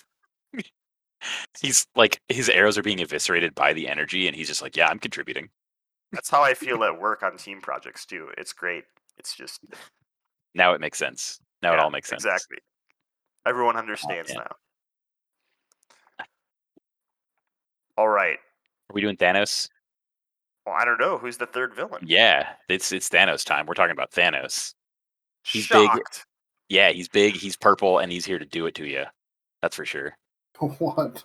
he's like his arrows are being eviscerated by the energy, and he's just like, yeah, I'm contributing. That's how I feel at work on team projects too. It's great. It's just Now it makes sense. Now it all makes sense. Exactly. Everyone oh, understands man. now. Ah. All right. Are we doing Thanos? Well, I don't know who's the third villain. Yeah, it's it's Thanos time. We're talking about Thanos. he's big. Yeah, he's big, he's purple, and he's here to do it to you. That's for sure. [laughs] What?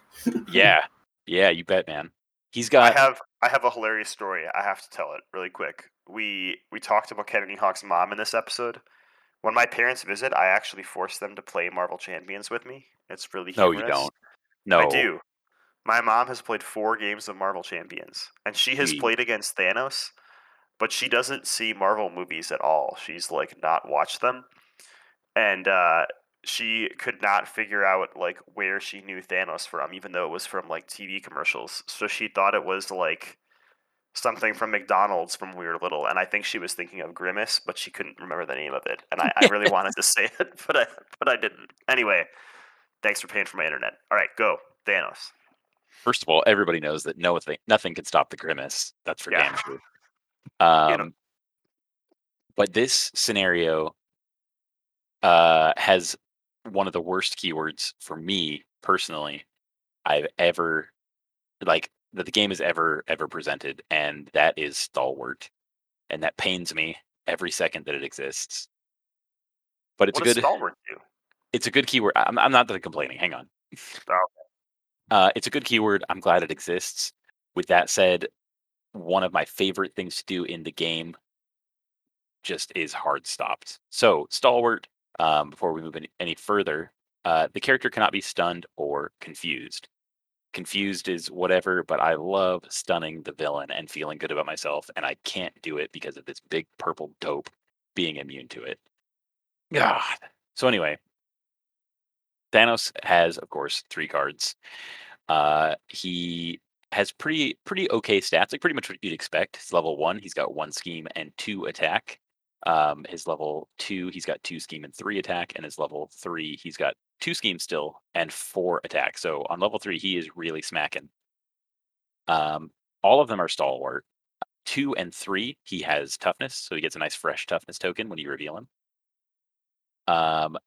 Yeah. Yeah, you bet, man. He's got I have I have a hilarious story. I have to tell it really quick. We we talked about Kennedy Hawk's mom in this episode. When my parents visit, I actually force them to play Marvel Champions with me. It's really No, you don't. No. I do. My mom has played four games of Marvel Champions, and she has Gee. played against Thanos, but she doesn't see Marvel movies at all. She's like not watched them, and uh, she could not figure out like where she knew Thanos from, even though it was from like TV commercials. So she thought it was like something from McDonald's from we were little, and I think she was thinking of Grimace, but she couldn't remember the name of it. And I, I really wanted to say it, [laughs] but I but I didn't. Anyway, thanks for paying for my internet. All right, go Thanos. First of all, everybody knows that no thing, nothing can stop the grimace. That's for Yeah. damn sure. [laughs] Um, but this scenario uh, has one of the worst keywords for me personally I've ever like that the game has ever ever presented, and that is stalwart, and that pains me every second that it exists. But it's what a good Stalwart do? it's a good keyword. I'm, I'm not complaining. Hang on. Oh. Uh, it's a good keyword. I'm glad it exists. With that said, one of my favorite things to do in the game just is hard stopped. So, stalwart, um, before we move any, any further, uh, the character cannot be stunned or confused. Confused is whatever, but I love stunning the villain and feeling good about myself, and I can't do it because of this big purple dope being immune to it. God. So, anyway, Thanos has, of course, three cards. Uh, he has pretty pretty okay stats, like pretty much what you'd expect. He's level one. He's got one scheme and two attack. Um, his level two, he's got two scheme and three attack, and his level three, he's got two schemes still and four attack. So on level three, he is really smacking. Um, all of them are stalwart. Two and three, he has toughness, so he gets a nice fresh toughness token when you reveal him. Um,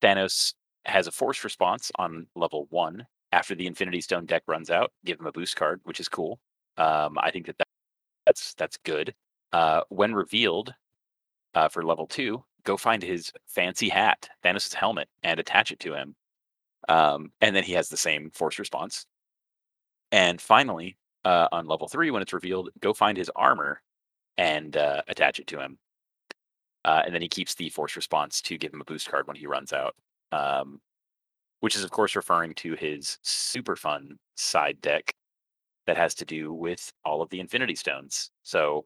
Thanos has a force response on level one. After the Infinity Stone deck runs out, give him a boost card, which is cool. Um, I think that, that that's that's good. Uh, when revealed uh, for level two, go find his fancy hat, Thanos' helmet, and attach it to him. Um, and then he has the same force response. And finally, uh, on level three, when it's revealed, go find his armor and uh, attach it to him. Uh, and then he keeps the force response to give him a boost card when he runs out. Um, which is, of course, referring to his super fun side deck that has to do with all of the Infinity Stones. So,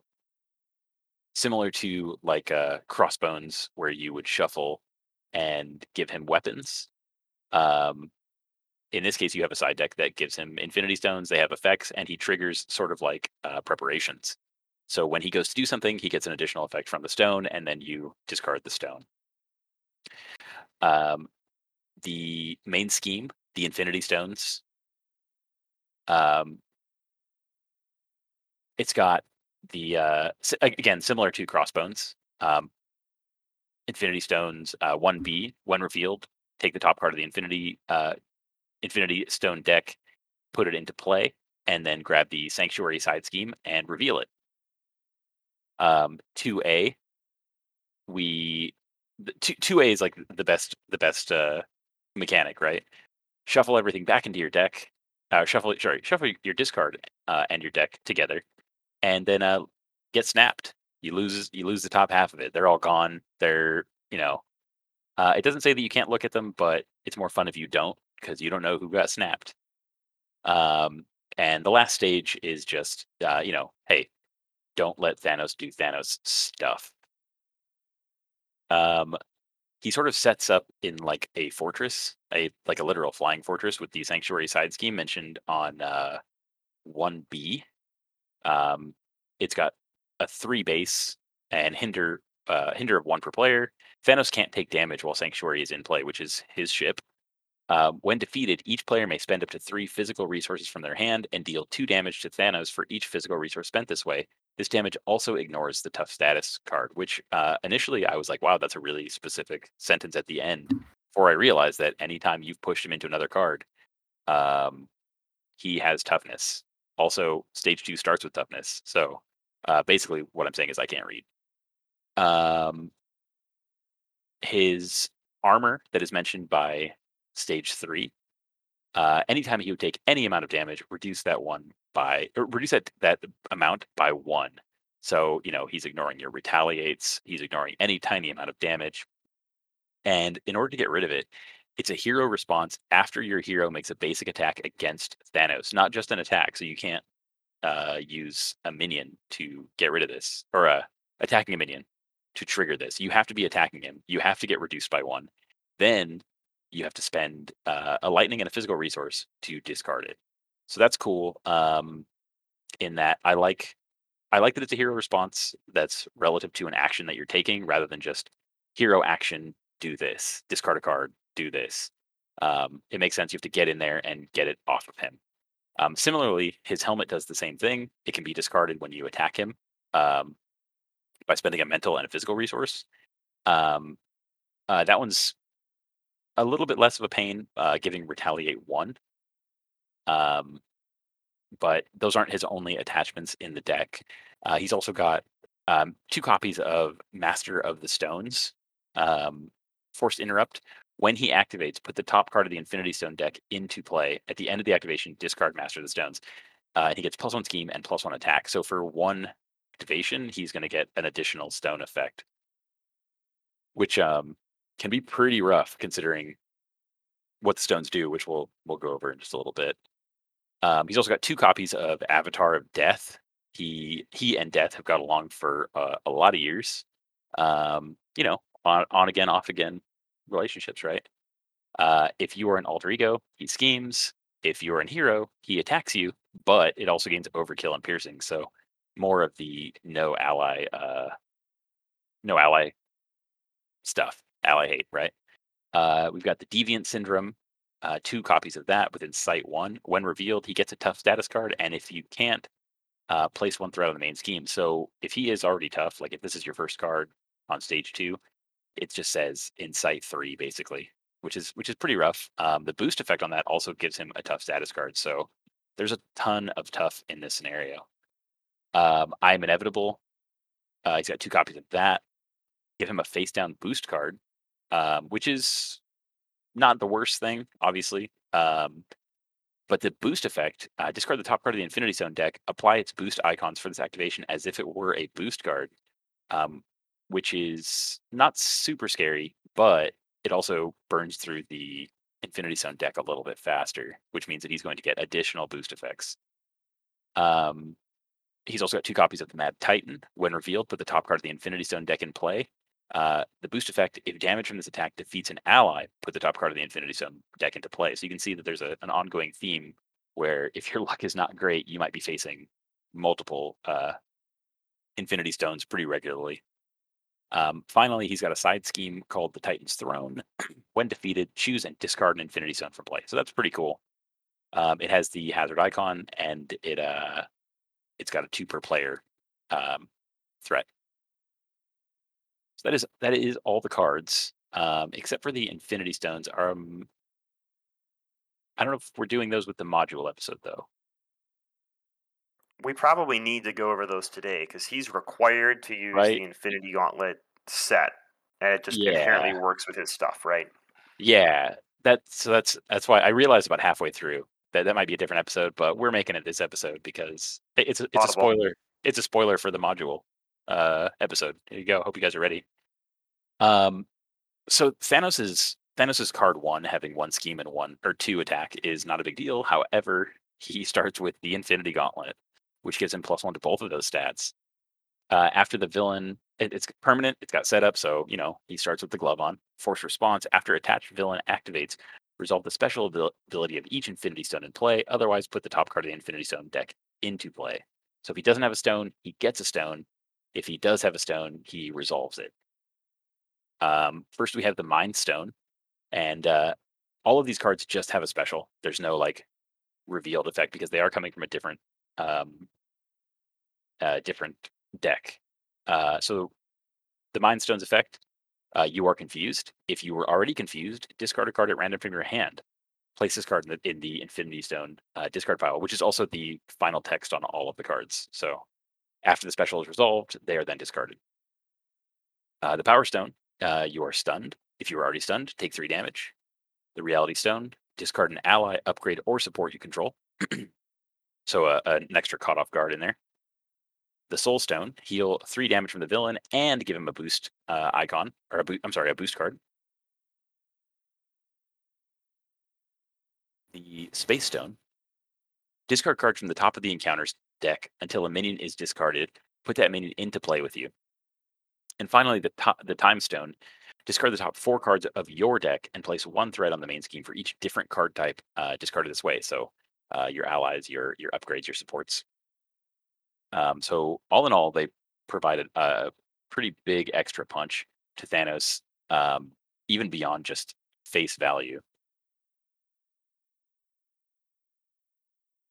similar to like uh, Crossbones, where you would shuffle and give him weapons. Um, in this case, you have a side deck that gives him Infinity Stones. They have effects, and he triggers sort of like uh, preparations. So when he goes to do something, he gets an additional effect from the stone, and then you discard the stone. Um, the main scheme, the Infinity Stones. Um, it's got the uh, again similar to Crossbones. Um, Infinity Stones, uh, one B, when revealed, take the top card of the Infinity uh, Infinity Stone deck, put it into play, and then grab the Sanctuary side scheme and reveal it. Um, two A, we two two A is like the best the best uh, mechanic, right? Shuffle everything back into your deck. Uh, shuffle sorry, shuffle your discard uh, and your deck together, and then uh, get snapped. You lose you lose the top half of it. They're all gone. They're you know, uh, it doesn't say that you can't look at them, but it's more fun if you don't because you don't know who got snapped. Um, and the last stage is just uh, you know, hey, don't let Thanos do Thanos stuff. Um, he sort of sets up in like a fortress, a like a literal flying fortress with the sanctuary side scheme mentioned on uh, 1B. Um, it's got a three base and hinder uh, hinder of one per player. Thanos can't take damage while sanctuary is in play, which is his ship. Um, when defeated, each player may spend up to three physical resources from their hand and deal two damage to Thanos for each physical resource spent this way. This damage also ignores the tough status card, which uh, initially I was like, wow, that's a really specific sentence at the end. Before I realized that anytime you've pushed him into another card, um, he has toughness. Also, stage two starts with toughness. So uh, basically, what I'm saying is I can't read. Um, his armor that is mentioned by stage three. Uh, anytime he would take any amount of damage, reduce that one by reduce that that amount by one. So you know he's ignoring your retaliates. He's ignoring any tiny amount of damage. And in order to get rid of it, it's a hero response after your hero makes a basic attack against Thanos, not just an attack. So you can't uh, use a minion to get rid of this, or uh, attacking a minion to trigger this. You have to be attacking him. You have to get reduced by one. Then you have to spend uh, a lightning and a physical resource to discard it. So that's cool. Um, in that, I like I like that it's a hero response that's relative to an action that you're taking, rather than just hero action, do this, discard a card, do this. Um, it makes sense. You have to get in there and get it off of him. Um, similarly, his helmet does the same thing. It can be discarded when you attack him um, by spending a mental and a physical resource. Um, uh, that one's a little bit less of a pain, uh, giving retaliate one. Um, but those aren't his only attachments in the deck. Uh, he's also got um, two copies of Master of the Stones, um, Forced Interrupt. When he activates, put the top card of the Infinity Stone deck into play. At the end of the activation, discard Master of the Stones. Uh, he gets plus one scheme and plus one attack. So for one activation, he's going to get an additional stone effect, which um, can be pretty rough considering what the stones do, which we'll we'll go over in just a little bit. Um, he's also got two copies of Avatar of Death. He he and Death have got along for uh, a lot of years. Um, you know, on on again, off again relationships, right? Uh, if you are an alter ego, he schemes. If you are an hero, he attacks you, but it also gains overkill and piercing. So more of the no ally, uh, no ally stuff ally hate, right? Uh, we've got the Deviant Syndrome, uh, two copies of that with Incite 1. When revealed, he gets a tough status card, and if you can't, uh, place one threat on the main scheme. So if he is already tough, like if this is your first card on stage two, it just says Incite 3, basically, which is which is pretty rough. Um, the boost effect on that also gives him a tough status card. So there's a ton of tough in this scenario. Um, I am inevitable. Uh, he's got two copies of that. Give him a face down boost card um, which is not the worst thing, obviously. Um, but the boost effect, uh, discard the top card of the Infinity Stone deck, apply its boost icons for this activation as if it were a boost card, um, which is not super scary, but it also burns through the Infinity Stone deck a little bit faster, which means that he's going to get additional boost effects. Um, he's also got two copies of the Mad Titan. When revealed, put the top card of the Infinity Stone deck in play. Uh, the boost effect, if damage from this attack defeats an ally, put the top card of the Infinity Stone deck into play. So you can see that there's a, an ongoing theme where if your [laughs] luck is not great, you might be facing multiple uh, Infinity Stones pretty regularly. Um, finally, he's got a side scheme called the Titan's Throne. [clears throat] when defeated, choose and discard an Infinity Stone from play. So that's pretty cool. Um, it has the hazard icon and it uh, it's got a two per player um, threat. So that is that is all the cards, um, except for the Infinity Stones. Um, I don't know if we're doing those with the module episode though. We probably need to go over those today because he's required to use Right. the Infinity Gauntlet set, and it just Yeah. inherently works with his stuff, right? Yeah, that's so that's that's why I realized about halfway through that that might be a different episode, but we're making it this episode because it- it's a, it's a spoiler. It's a spoiler for the module uh, episode. Here you go. Hope you guys are ready. Um, so Thanos is Thanos's card one having one scheme and one or two attack is not a big deal. However, he starts with the Infinity Gauntlet, which gives him plus one to both of those stats. Uh, after the villain, it, it's permanent. It's got set up, so you know he starts with the glove on. Force response after attached villain activates. Resolve the special ability of each Infinity Stone in play. Otherwise, put the top card of the Infinity Stone deck into play. So if he doesn't have a stone, he gets a stone. If he does have a stone, he resolves it. Um, first, we have the Mind Stone, and uh, all of these cards just have a special. There's no like revealed effect because they are coming from a different um, uh, different deck. Uh, so the Mind Stones effect, uh, you are confused. If you were already confused, discard a card at random from your hand. Place this card in the, in the Infinity Stone uh, discard pile, which is also the final text on all of the cards. So after the special is resolved, they are then discarded. Uh, the Power Stone, uh, you are stunned. If you are already stunned, take three damage. The Reality Stone, discard an ally, upgrade, or support you control. [clears throat] so uh, an extra caught off guard in there. The Soul Stone, heal three damage from the villain and give him a boost uh, icon, or a bo- I'm sorry, a boost card. The Space Stone, discard cards from the top of the encounter's deck until a minion is discarded. Put that minion into play with you. And finally, the the Time Stone, discard the top four cards of your deck and place one threat on the main scheme for each different card type uh, discarded this way. So uh, your allies, your your upgrades, your supports. Um, so all in all, they provided a pretty big extra punch to Thanos, um, even beyond just face value.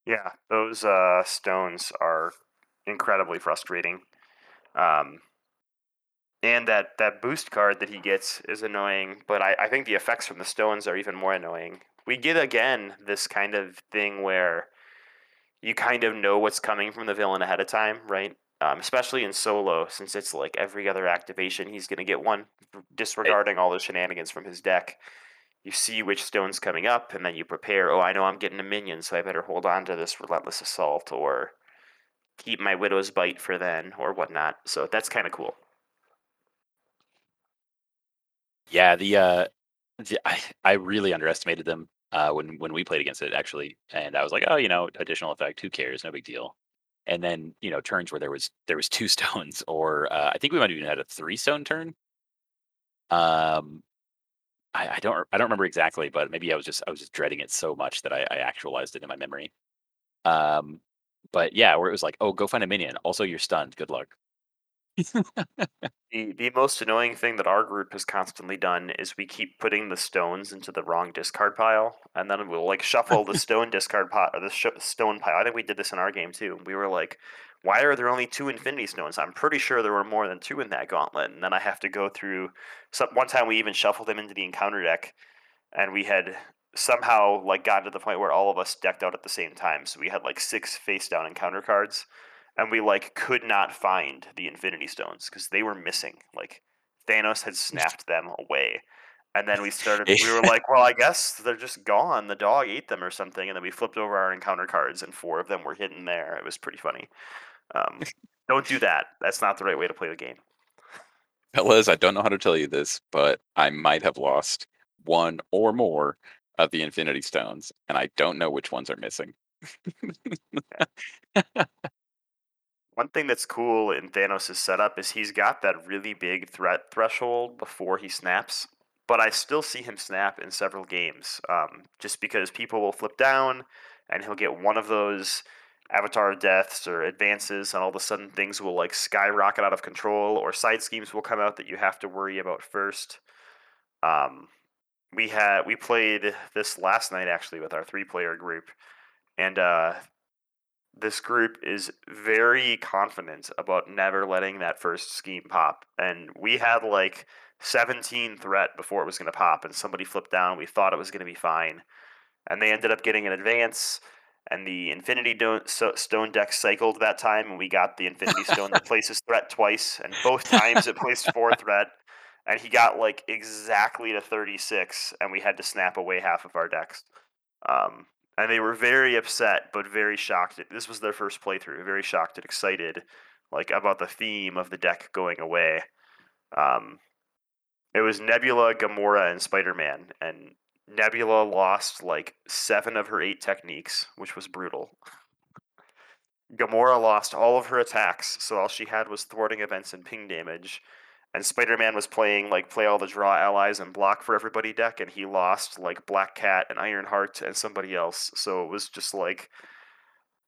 Yeah, those uh, stones are incredibly frustrating. Um, and that, that boost card that he gets is annoying, but I, I think the effects from the stones are even more annoying. We get again this kind of thing where you kind of know what's coming from the villain ahead of time, right? Um, especially in solo, since it's like every other activation, he's going to get one, disregarding all the shenanigans from his deck. You see which stone's coming up, and then you prepare. Oh, I know I'm getting a minion, so I better hold on to this relentless assault, or keep my widow's bite for then, or whatnot. So that's kind of cool. Yeah, the uh, I I really underestimated them uh, when when we played against it actually, and I was like, oh, you know, additional effect, who cares, no big deal. And then you know turns where there was there was two [laughs] stones, or uh, I think we might have even had a three stone turn. Um, I, I don't I don't remember exactly, but maybe I was just I was just dreading it so much that I, I actualized it in my memory. Um, but yeah, where it was like, oh, go find a minion. Also, you're stunned. Good luck. [laughs] The the most annoying thing that our group has constantly done is we keep putting the stones into the wrong discard pile, and then we'll like shuffle the stone discard pot or the sh- stone pile. I think we did this in our game too. We were like, "Why are there only two Infinity Stones? I'm pretty sure there were more than two in that gauntlet." And then I have to go through. Some one time we even shuffled them into the encounter deck, and we had somehow like gotten to the point where all of us decked out at the same time. So we had like six face down encounter cards and we like could not find the Infinity Stones because they were missing. Like Thanos had snapped them away. And then we started. We were [laughs] like, "Well, I guess they're just gone. The dog ate them or something." And then we flipped over our encounter cards, and four of them were hidden there. It was pretty funny. Um, [laughs] don't do that. That's not the right way to play the game. Fellas, I don't know how to tell you this, but I might have lost one or more of the Infinity Stones, and I don't know which ones are missing. [laughs] One thing that's cool in Thanos' setup is he's got that really big threat threshold before he snaps, but I still see him snap in several games, um, just because people will flip down and he'll get one of those avatar deaths or advances, and all of a sudden things will like skyrocket out of control, or side schemes will come out that you have to worry about first. Um, we had we played this last night actually with our three player group, and uh, this group is very confident about never letting that first scheme pop. And we had like 17 threat before it was going to pop, and somebody flipped down. We thought it was going to be fine. And they ended up getting an advance, and the Infinity Stone deck cycled that time, and we got the Infinity Stone that [laughs] places threat twice, and both times it placed four [laughs] threat. And he got like exactly to 36, and we had to snap away half of our decks. Um, and they were very upset but very shocked. This was their first playthrough. Very shocked and excited, like about the theme of the deck going away. Um, it was Nebula, Gamora, and Spider Man, and Nebula lost like seven of her eight techniques, which was brutal. Gamora lost all of her attacks, so all she had was thwarting events and ping damage and Spider-Man was playing like play all the draw allies and block for everybody deck, and he lost like Black Cat and Ironheart and somebody else. So it was just like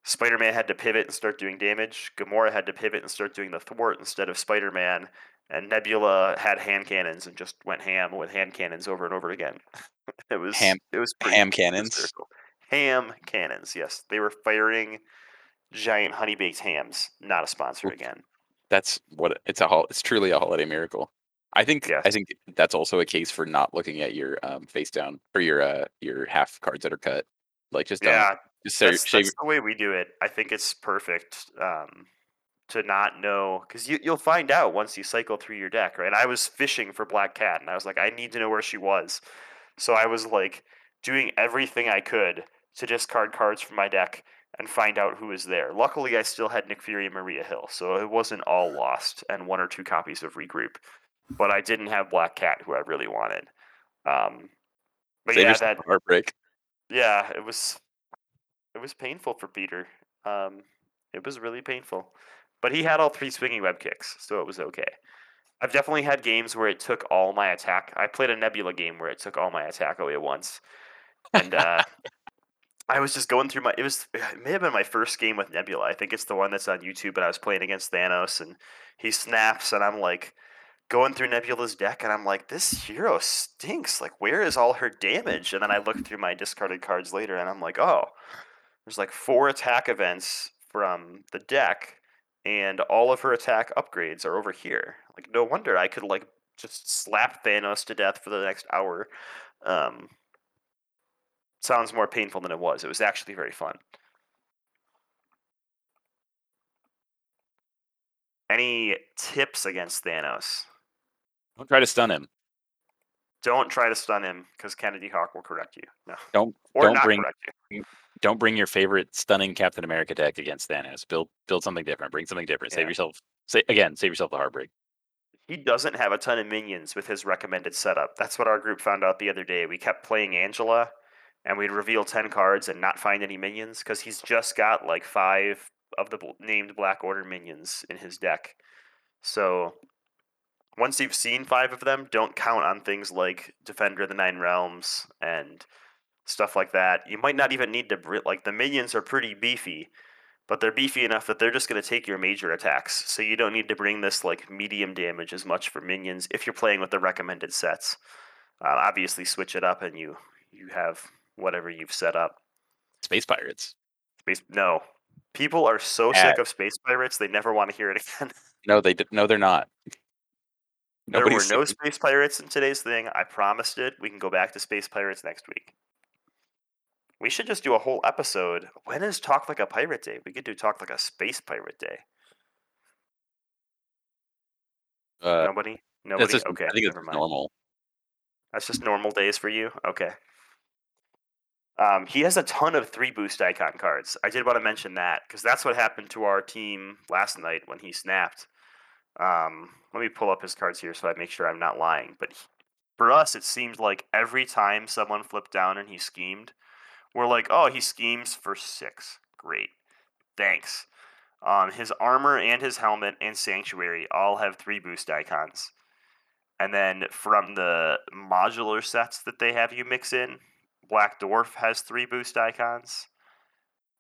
Spider-Man had to pivot and start doing damage. Gamora had to pivot and start doing the thwart instead of Spider-Man, and Nebula had hand cannons and just went ham with hand cannons over and over again. [laughs] it was Ham- it was pretty Ham cannons. hysterical. Ham cannons, yes, they were firing giant honey baked hams. Not a sponsor again. That's what it's a hol- it's truly a holiday miracle. I think Yes. I think that's also a case for not looking at your um, face down or your uh, your half cards that are cut. Like just don't Yeah, just say, that's, shave that's the way we do it. I think it's perfect um, to not know because you, you'll find out once you cycle through your deck, right? I was fishing for Black Cat, and I was like, I need to know where she was, so I was like doing everything I could to discard cards from my deck and find out who was there. Luckily, I still had Nick Fury and Maria Hill, so it wasn't all lost, and one or two copies of Regroup. But I didn't have Black Cat, who I really wanted. Um, but save yeah, that heartbreak. yeah, it was it was painful for Peter. Um, it was really painful, but he had all three swinging web kicks, so it was okay. I've definitely had games where it took all my attack. I played a Nebula game where it took all my attack away at once, and uh, [laughs] I was just going through my. It was it may have been my first game with Nebula. I think it's the one that's on YouTube, and I was playing against Thanos, and he snaps, and I'm like going through Nebula's deck, and I'm like, this hero stinks. Like, where is all her damage? And then I look through my discarded cards later, and I'm like, oh, there's like four attack events from the deck, and all of her attack upgrades are over here. Like, no wonder I could like just slap Thanos to death for the next hour. Um, sounds more painful than it was. It was actually very fun. Any tips against Thanos? Don't try to stun him. Don't try to stun him because Kennedy Hawk will correct you. No, Don't or don't bring correct you. don't bring your favorite stunning Captain America deck against Thanos. Build build something different. Bring something different. Save Yeah. yourself. Say again. Save yourself the heartbreak. He doesn't have a ton of minions with his recommended setup. That's what our group found out the other day. We kept playing Angela, and we'd reveal ten cards and not find any minions because he's just got like five of the named Black Order minions in his deck. So once you've seen five of them, don't count on things like Defender of the Nine Realms and stuff like that. You might not even need to like the minions are pretty beefy, but they're beefy enough that they're just going to take your major attacks. So you don't need to bring this like medium damage as much for minions if you're playing with the recommended sets. Uh, obviously, switch it up and you you have whatever you've set up. Space pirates. Space no. People are so Ah. sick of space pirates they never want to hear it [laughs] again. No, they no, they're not. there were no space pirates in today's thing. I promised it. We can go back to space pirates next week. We should just do a whole episode. When is Talk Like a Pirate Day? We could do Talk Like a Space Pirate Day. uh, Nobody? Nobody? just, okay, I think it's normal. That's just normal days for you? Okay. Um, he has a ton of three boost icon cards. I did want to mention that because that's what happened to our team last night when he snapped. Um, let me pull up his cards here so I make sure I'm not lying. But he- for us, it seemed like every time someone flipped down and he schemed, we're like, oh, he schemes for six. Great. Thanks. Um, his armor and his helmet and sanctuary all have three boost icons. And then from the modular sets that they have you mix in, Black Dwarf has three boost icons.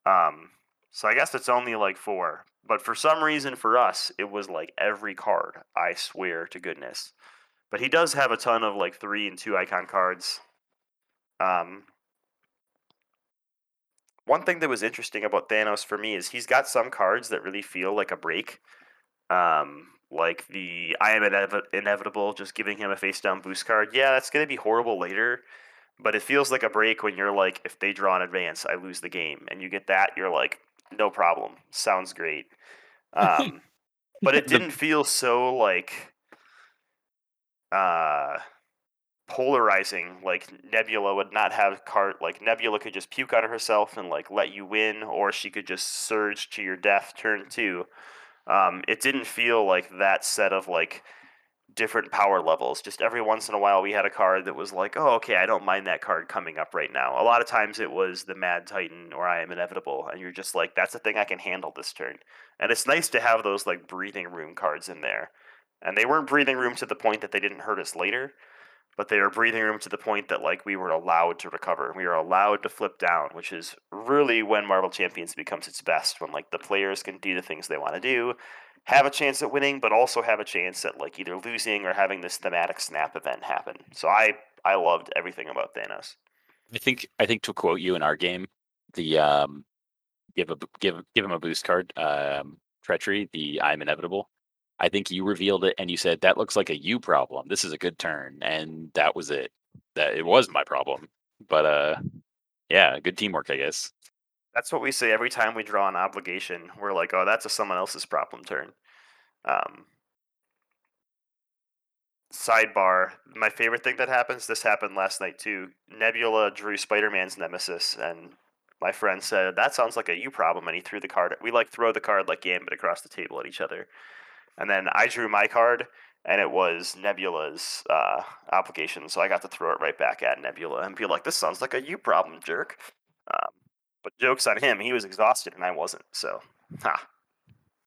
Um, so I guess it's only like four. But for some reason for us, it was like every card. I swear to goodness. But he does have a ton of like three and two icon cards. Um, one thing that was interesting about Thanos for me is he's got some cards that really feel like a break. Um, like the I am inev- inevitable, just giving him a face down boost card. Yeah, that's going to be horrible later, but it feels like a break when you're like, if they draw in advance, I lose the game. And you get that, you're like, no problem. Sounds great. Um, [laughs] but it didn't feel so like uh polarizing like nebula would not have cart. like nebula could just puke on herself and like let you win or she could just surge to your death turn two um it didn't feel like that set of like different power levels. Just every once in a while we had a card that was like oh okay i don't mind that card coming up right now. A lot of times it was the mad titan or i am inevitable and you're just like that's a thing i can handle this turn. And it's nice to have those like breathing room cards in there. And they weren't breathing room to the point that they didn't hurt us later but they were breathing room to the point that like we were allowed to recover. We were allowed to flip down which is really when marvel champions becomes its best when like the players can do the things they want to do have a chance at winning, but also have a chance at like either losing or having this thematic snap event happen. So I I loved everything about Thanos. I think I think to quote you in our game, the um, give a give give him a boost card, um, treachery, the I'm inevitable. I think you revealed it and you said that looks like a you problem. This is a good turn, and that was it. That it was my problem, but uh, yeah, good teamwork, I guess. That's what we say every time we draw an obligation. We're like, oh, that's a someone else's problem turn. Um, sidebar: My favorite thing that happens. This happened last night too. Nebula drew Spider Man's nemesis, and my friend said that sounds like a you problem, and he threw the card. We like throw the card like Gambit across the table at each other, and then I drew my card, and it was Nebula's uh, obligation, so I got to throw it right back at Nebula and be like, "This sounds like a you problem, jerk." Um, but jokes on him, he was exhausted and I wasn't. So, ha.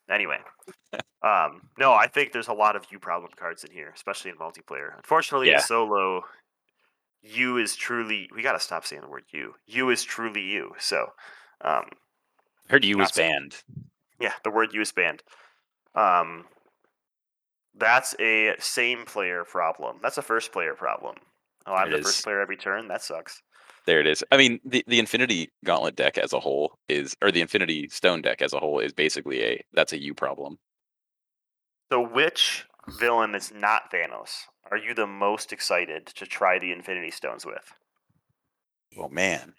Anyway, [laughs] um, no, I think there's a lot of you problem cards in here, especially in multiplayer. Unfortunately, Yeah. in solo, you is truly. We got to stop saying the word you. You is truly you. So, um, Heard you was banned. yeah, the word you is banned. Um, that's a same player problem. That's a first player problem. Oh, I'm It the is. first player every turn. That sucks. There it is. I mean, the, the Infinity Gauntlet deck as a whole is, or the Infinity Stone deck as a whole is basically a that's a you problem. So, which villain that's not Thanos are you the most excited to try the Infinity Stones with? Oh man.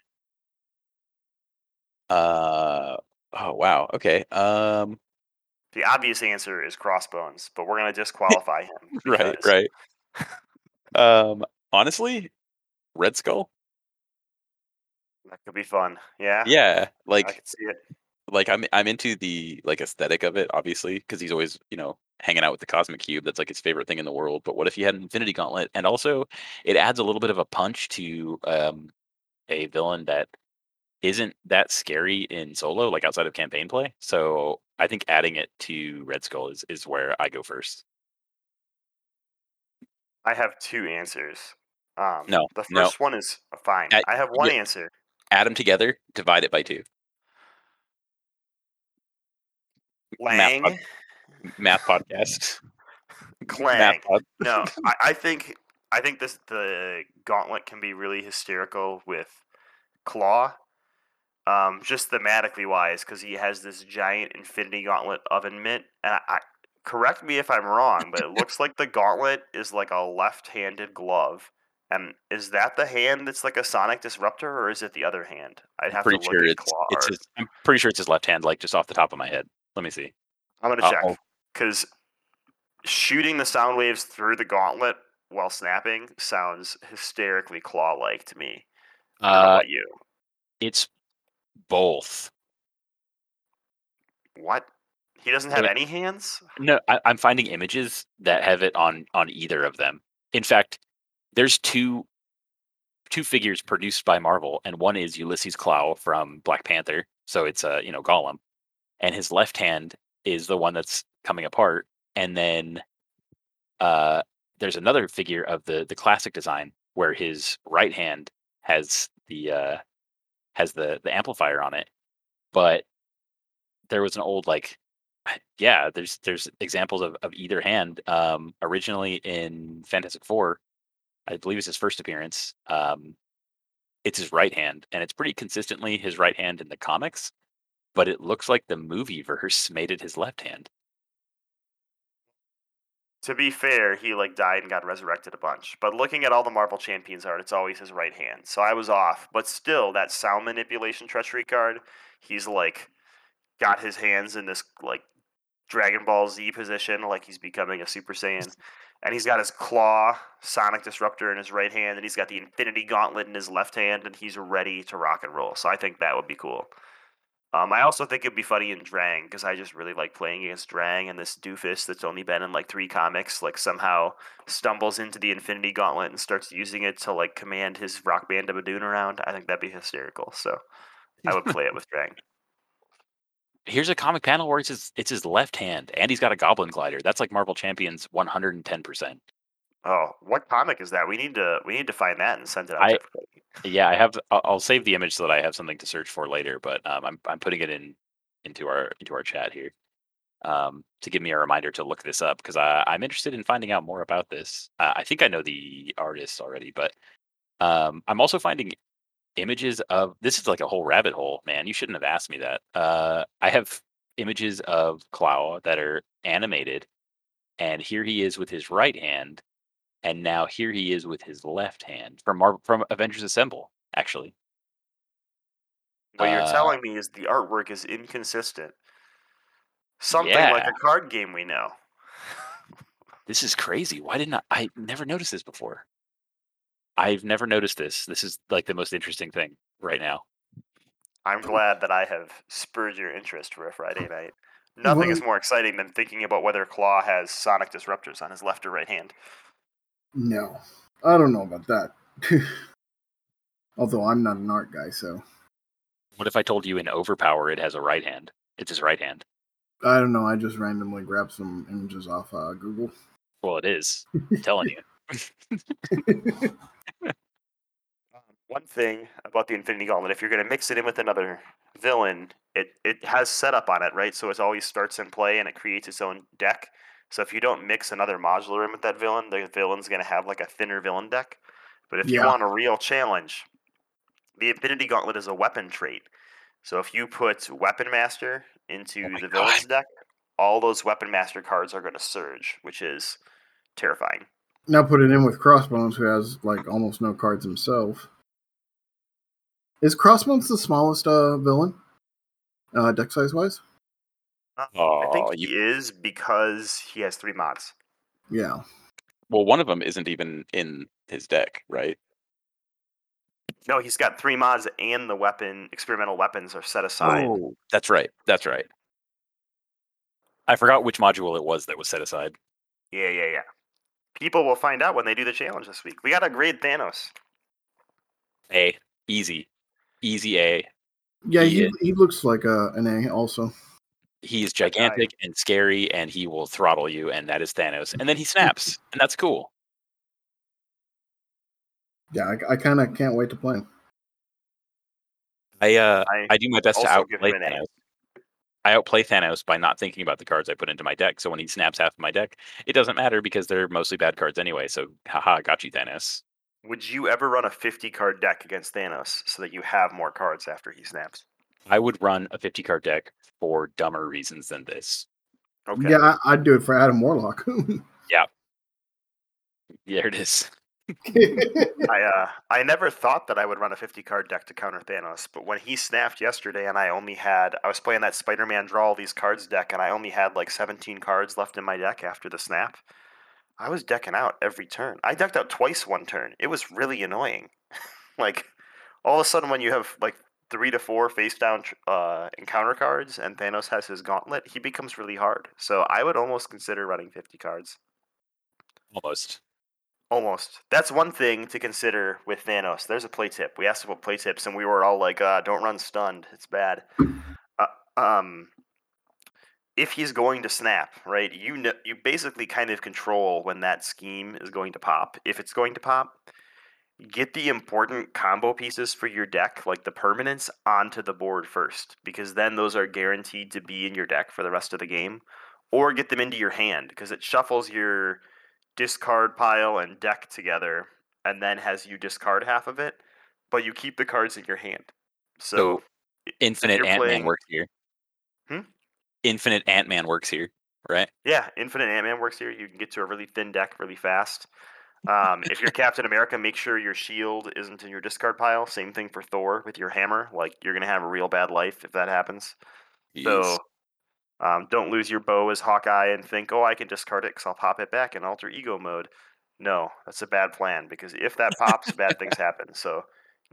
Uh oh wow. Okay. Um The obvious answer is Crossbones, but we're gonna [laughs] disqualify him. right, right. [laughs] um honestly, Red Skull? That could be fun. Yeah. Yeah, like I can see it. like I'm I'm into the like aesthetic of it obviously because he's always, you know, hanging out with the cosmic cube. That's like his favorite thing in the world. But what if he had an Infinity Gauntlet and also it adds a little bit of a punch to um a villain that isn't that scary in solo, like outside of campaign play. So I think adding it to Red Skull is is where I go first. I have two answers. Um, No, the no. first one is fine. I- I have one yeah. answer. Add them together, divide it by two. Math pod- Math podcast. [laughs] Clang. Math pod. no, [laughs] I, I think I think this the gauntlet can be really hysterical with Klaw. Um, just thematically wise, because he has this giant Infinity Gauntlet oven mitt, and I, I correct me if I'm wrong, but it looks like the gauntlet is like a left-handed glove. And is that the hand that's like a Sonic Disruptor, or is it the other hand? I'd have pretty to look sure at it's, claw it's his, I'm pretty sure it's his left hand, like just off the top of my head. Let me see. I'm gonna Uh, check because shooting the sound waves through the gauntlet while snapping sounds hysterically claw-like to me. I Uh, about you? it's both. What? He doesn't have Yeah. any hands? No, I, I'm finding images that have it on on either of them. In fact, there's two two figures produced by Marvel, and one is Ulysses Klaue from Black Panther. So it's a you know Gollum, and his left hand is the one that's coming apart, and then uh, there's another figure of the the classic design where his right hand has the uh, has the the amplifier on it, but there was an old like yeah there's there's examples of, of either hand um originally in fantastic four i believe it's his first appearance um it's his right hand and it's pretty consistently his right hand in the comics but it looks like the movie verse [laughs] made it his left hand To be fair, he like died and got resurrected a bunch. But looking at all the Marvel Champions art, it's always his right hand. So I was off. But still, that sound manipulation treachery card, he's like got his hands in this like Dragon Ball Z position, like he's becoming a Super Saiyan. And he's got his claw Sonic Disruptor in his right hand, and he's got the Infinity Gauntlet in his left hand, and he's ready to rock and roll. So I think that would be cool. Um, I also think it'd be funny in Drang because I just really like playing against Drang and this doofus that's only been in like three comics like somehow stumbles into the Infinity Gauntlet and starts using it to like command his Rock Band of Badoon around. I think that'd be hysterical. So I would play it with [laughs] Drang. Here's a comic panel where it's his, it's his left hand and he's got a goblin glider that's like marvel champions 110% Oh, what comic is that? We need to we need to find that and send it out I- Yeah, I have. I'll, I'll save the image so that I have something to search for later. But um, I'm I'm putting it in into our into our chat here. um, to give me a reminder to look this up because I'm interested in finding out more about this. Uh, I think I know the artist already, but um, I'm also finding images of this is like a whole rabbit hole, man. You shouldn't have asked me that. Uh, I have images of Klaue that are animated, and here he is with his right hand, and now here he is with his left hand from Mar- from Avengers Assemble, actually. What you're Uh, telling me is the artwork is inconsistent. Something like a card game we know. [laughs] This is crazy. Why didn't I? I never noticed this before. I've never noticed this. This is like the most interesting thing right now. I'm glad that I have spurred your interest for a Friday night. Nothing is more exciting than thinking about whether Klaw has sonic disruptors on his left or right hand. No, I don't know about that. [laughs] Although I'm not an art guy, so What if I told you in Overpower it has a right hand? It's his right hand. I don't know. I just randomly grabbed some images off uh, Google. Well, it is. I'm telling you. [laughs] [laughs] Um, One thing about the Infinity Gauntlet, if you're going to mix it in with another villain, it, it has setup on it, right? So it always starts in play and it creates its own deck. So if you don't mix another modular in with that villain, the villain's going to have like a thinner villain deck. But if you want a real challenge, the Infinity Gauntlet is a weapon trait. So if you put Weapon Master into Oh the God. villain's deck, all those Weapon Master cards are going to surge, which is terrifying. Now put it in with Crossbones, who has like almost no cards himself. Is Crossbones the smallest uh, villain, uh, deck size wise? Uh, I think he is because he has three mods. Yeah, Well, one of them isn't even in his deck, right? No, he's got three mods and the weapon experimental weapons are set aside. Oh, that's right. That's right. I forgot which module it was that was set aside. Yeah, yeah, yeah. People will find out when they do the challenge this week. We got to grade Thanos. A. Easy. Easy A. yeah. He He, he looks like a, an A also. He is gigantic and scary, and he will throttle you, and that is Thanos. And then he snaps, [laughs] and that's cool. Yeah, I, I kind of can't wait to play him. I uh, I, I do my best to outplay him A. Thanos. I outplay Thanos by not thinking about the cards I put into my deck. So when he snaps half of my deck, it doesn't matter because they're mostly bad cards anyway. So haha, got you, Thanos. would you ever run a 50 card deck against Thanos so that you have more cards after he snaps? I would run a 50 card deck for dumber reasons than this. Okay. Yeah, I, I'd do it for Adam Warlock. [laughs] Yeah. There it is. [laughs] I uh, I never thought that I would run a 50 card deck to counter Thanos, but when he snapped yesterday and I only had I was playing that Spider-Man draw all these cards deck and I only had like 17 cards left in my deck after the snap. I was decking out every turn. I decked out twice one turn. It was really annoying. [laughs] like all of a sudden when you have like 3 to 4 face down uh encounter cards and Thanos has his gauntlet, he becomes really hard. So I would almost consider running 50 cards. Almost. Almost. That's one thing to consider with Thanos. There's a play tip. We asked about play tips, and we were all like, uh, "Don't run stunned. It's bad." Uh, um, if he's going to snap, right? You know, you basically kind of control when that scheme is going to pop. If it's going to pop, get the important combo pieces for your deck, like the permanents, onto the board first, because then those are guaranteed to be in your deck for the rest of the game, or get them into your hand because it shuffles your discard pile and deck together and then has you discard half of it, but you keep the cards in your hand. So, So, Infinite Ant Man works here. Hmm? Infinite Ant Man works here, right? Yeah, Infinite Ant Man works here. You can get to a really thin deck really fast. Um, if you're Captain America, make sure your shield isn't in your discard pile. Same thing for Thor with your hammer. Like you're gonna have a real bad life if that happens. So Jeez. Um, don't lose your bow as Hawkeye and think, oh, I can discard it because I'll pop it back in alter ego mode. No, that's a bad plan because if that pops, bad things [laughs] happen. So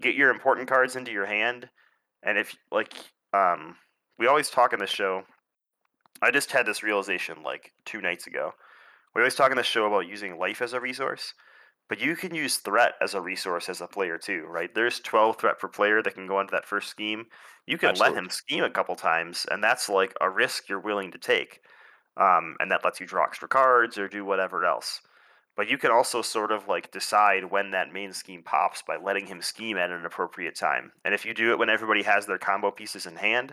get your important cards into your hand, and if like um, we always talk in this show, I just had this realization like two nights ago. We always talk in the show about using life as a resource, but you can use threat as a resource as a player too, right? There's 12 threat per player that can go into that first scheme. You can let him scheme a couple times, and that's like a risk you're willing to take. Um, and that lets you draw extra cards or do whatever else. But you can also sort of like decide when that main scheme pops by letting him scheme at an appropriate time. And if you do it when everybody has their combo pieces in hand,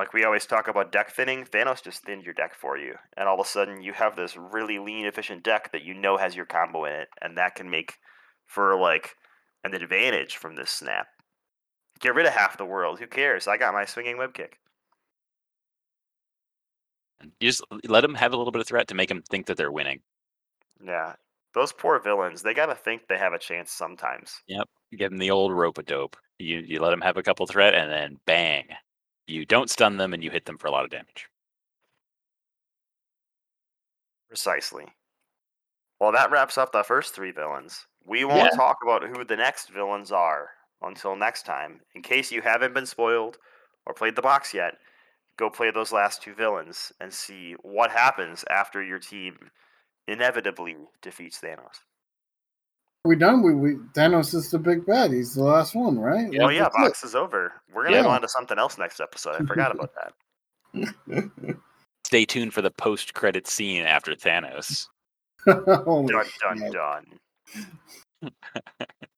Like we always talk about deck thinning, Thanos just thinned your deck for you, and all of a sudden you have this really lean, efficient deck that you know has your combo in it, and that can make for like an advantage from this snap. Get rid of half the world. Who cares? I got my swinging web kick. You just let them have a little bit of threat to make them think that they're winning. Yeah, those poor villains. They gotta think they have a chance sometimes. Yep, give them the old rope a dope. You you let them have a couple threat, and then bang, you don't stun them, and you hit them for a lot of damage. Precisely. Well, that wraps up the first three villains. We won't Yeah. talk about who the next villains are until next time. In case you haven't been spoiled or played the box yet, go play those last two villains and see what happens after your team inevitably defeats Thanos. We done? We, we Thanos is the big bad. He's the last one, right? Oh Like, yeah, that's it. box is over. We're gonna Yeah. go on to something else next episode. I forgot about that. [laughs] Stay tuned for the post credit scene after Thanos. [laughs] Holy Dun shit. dun dun. [laughs]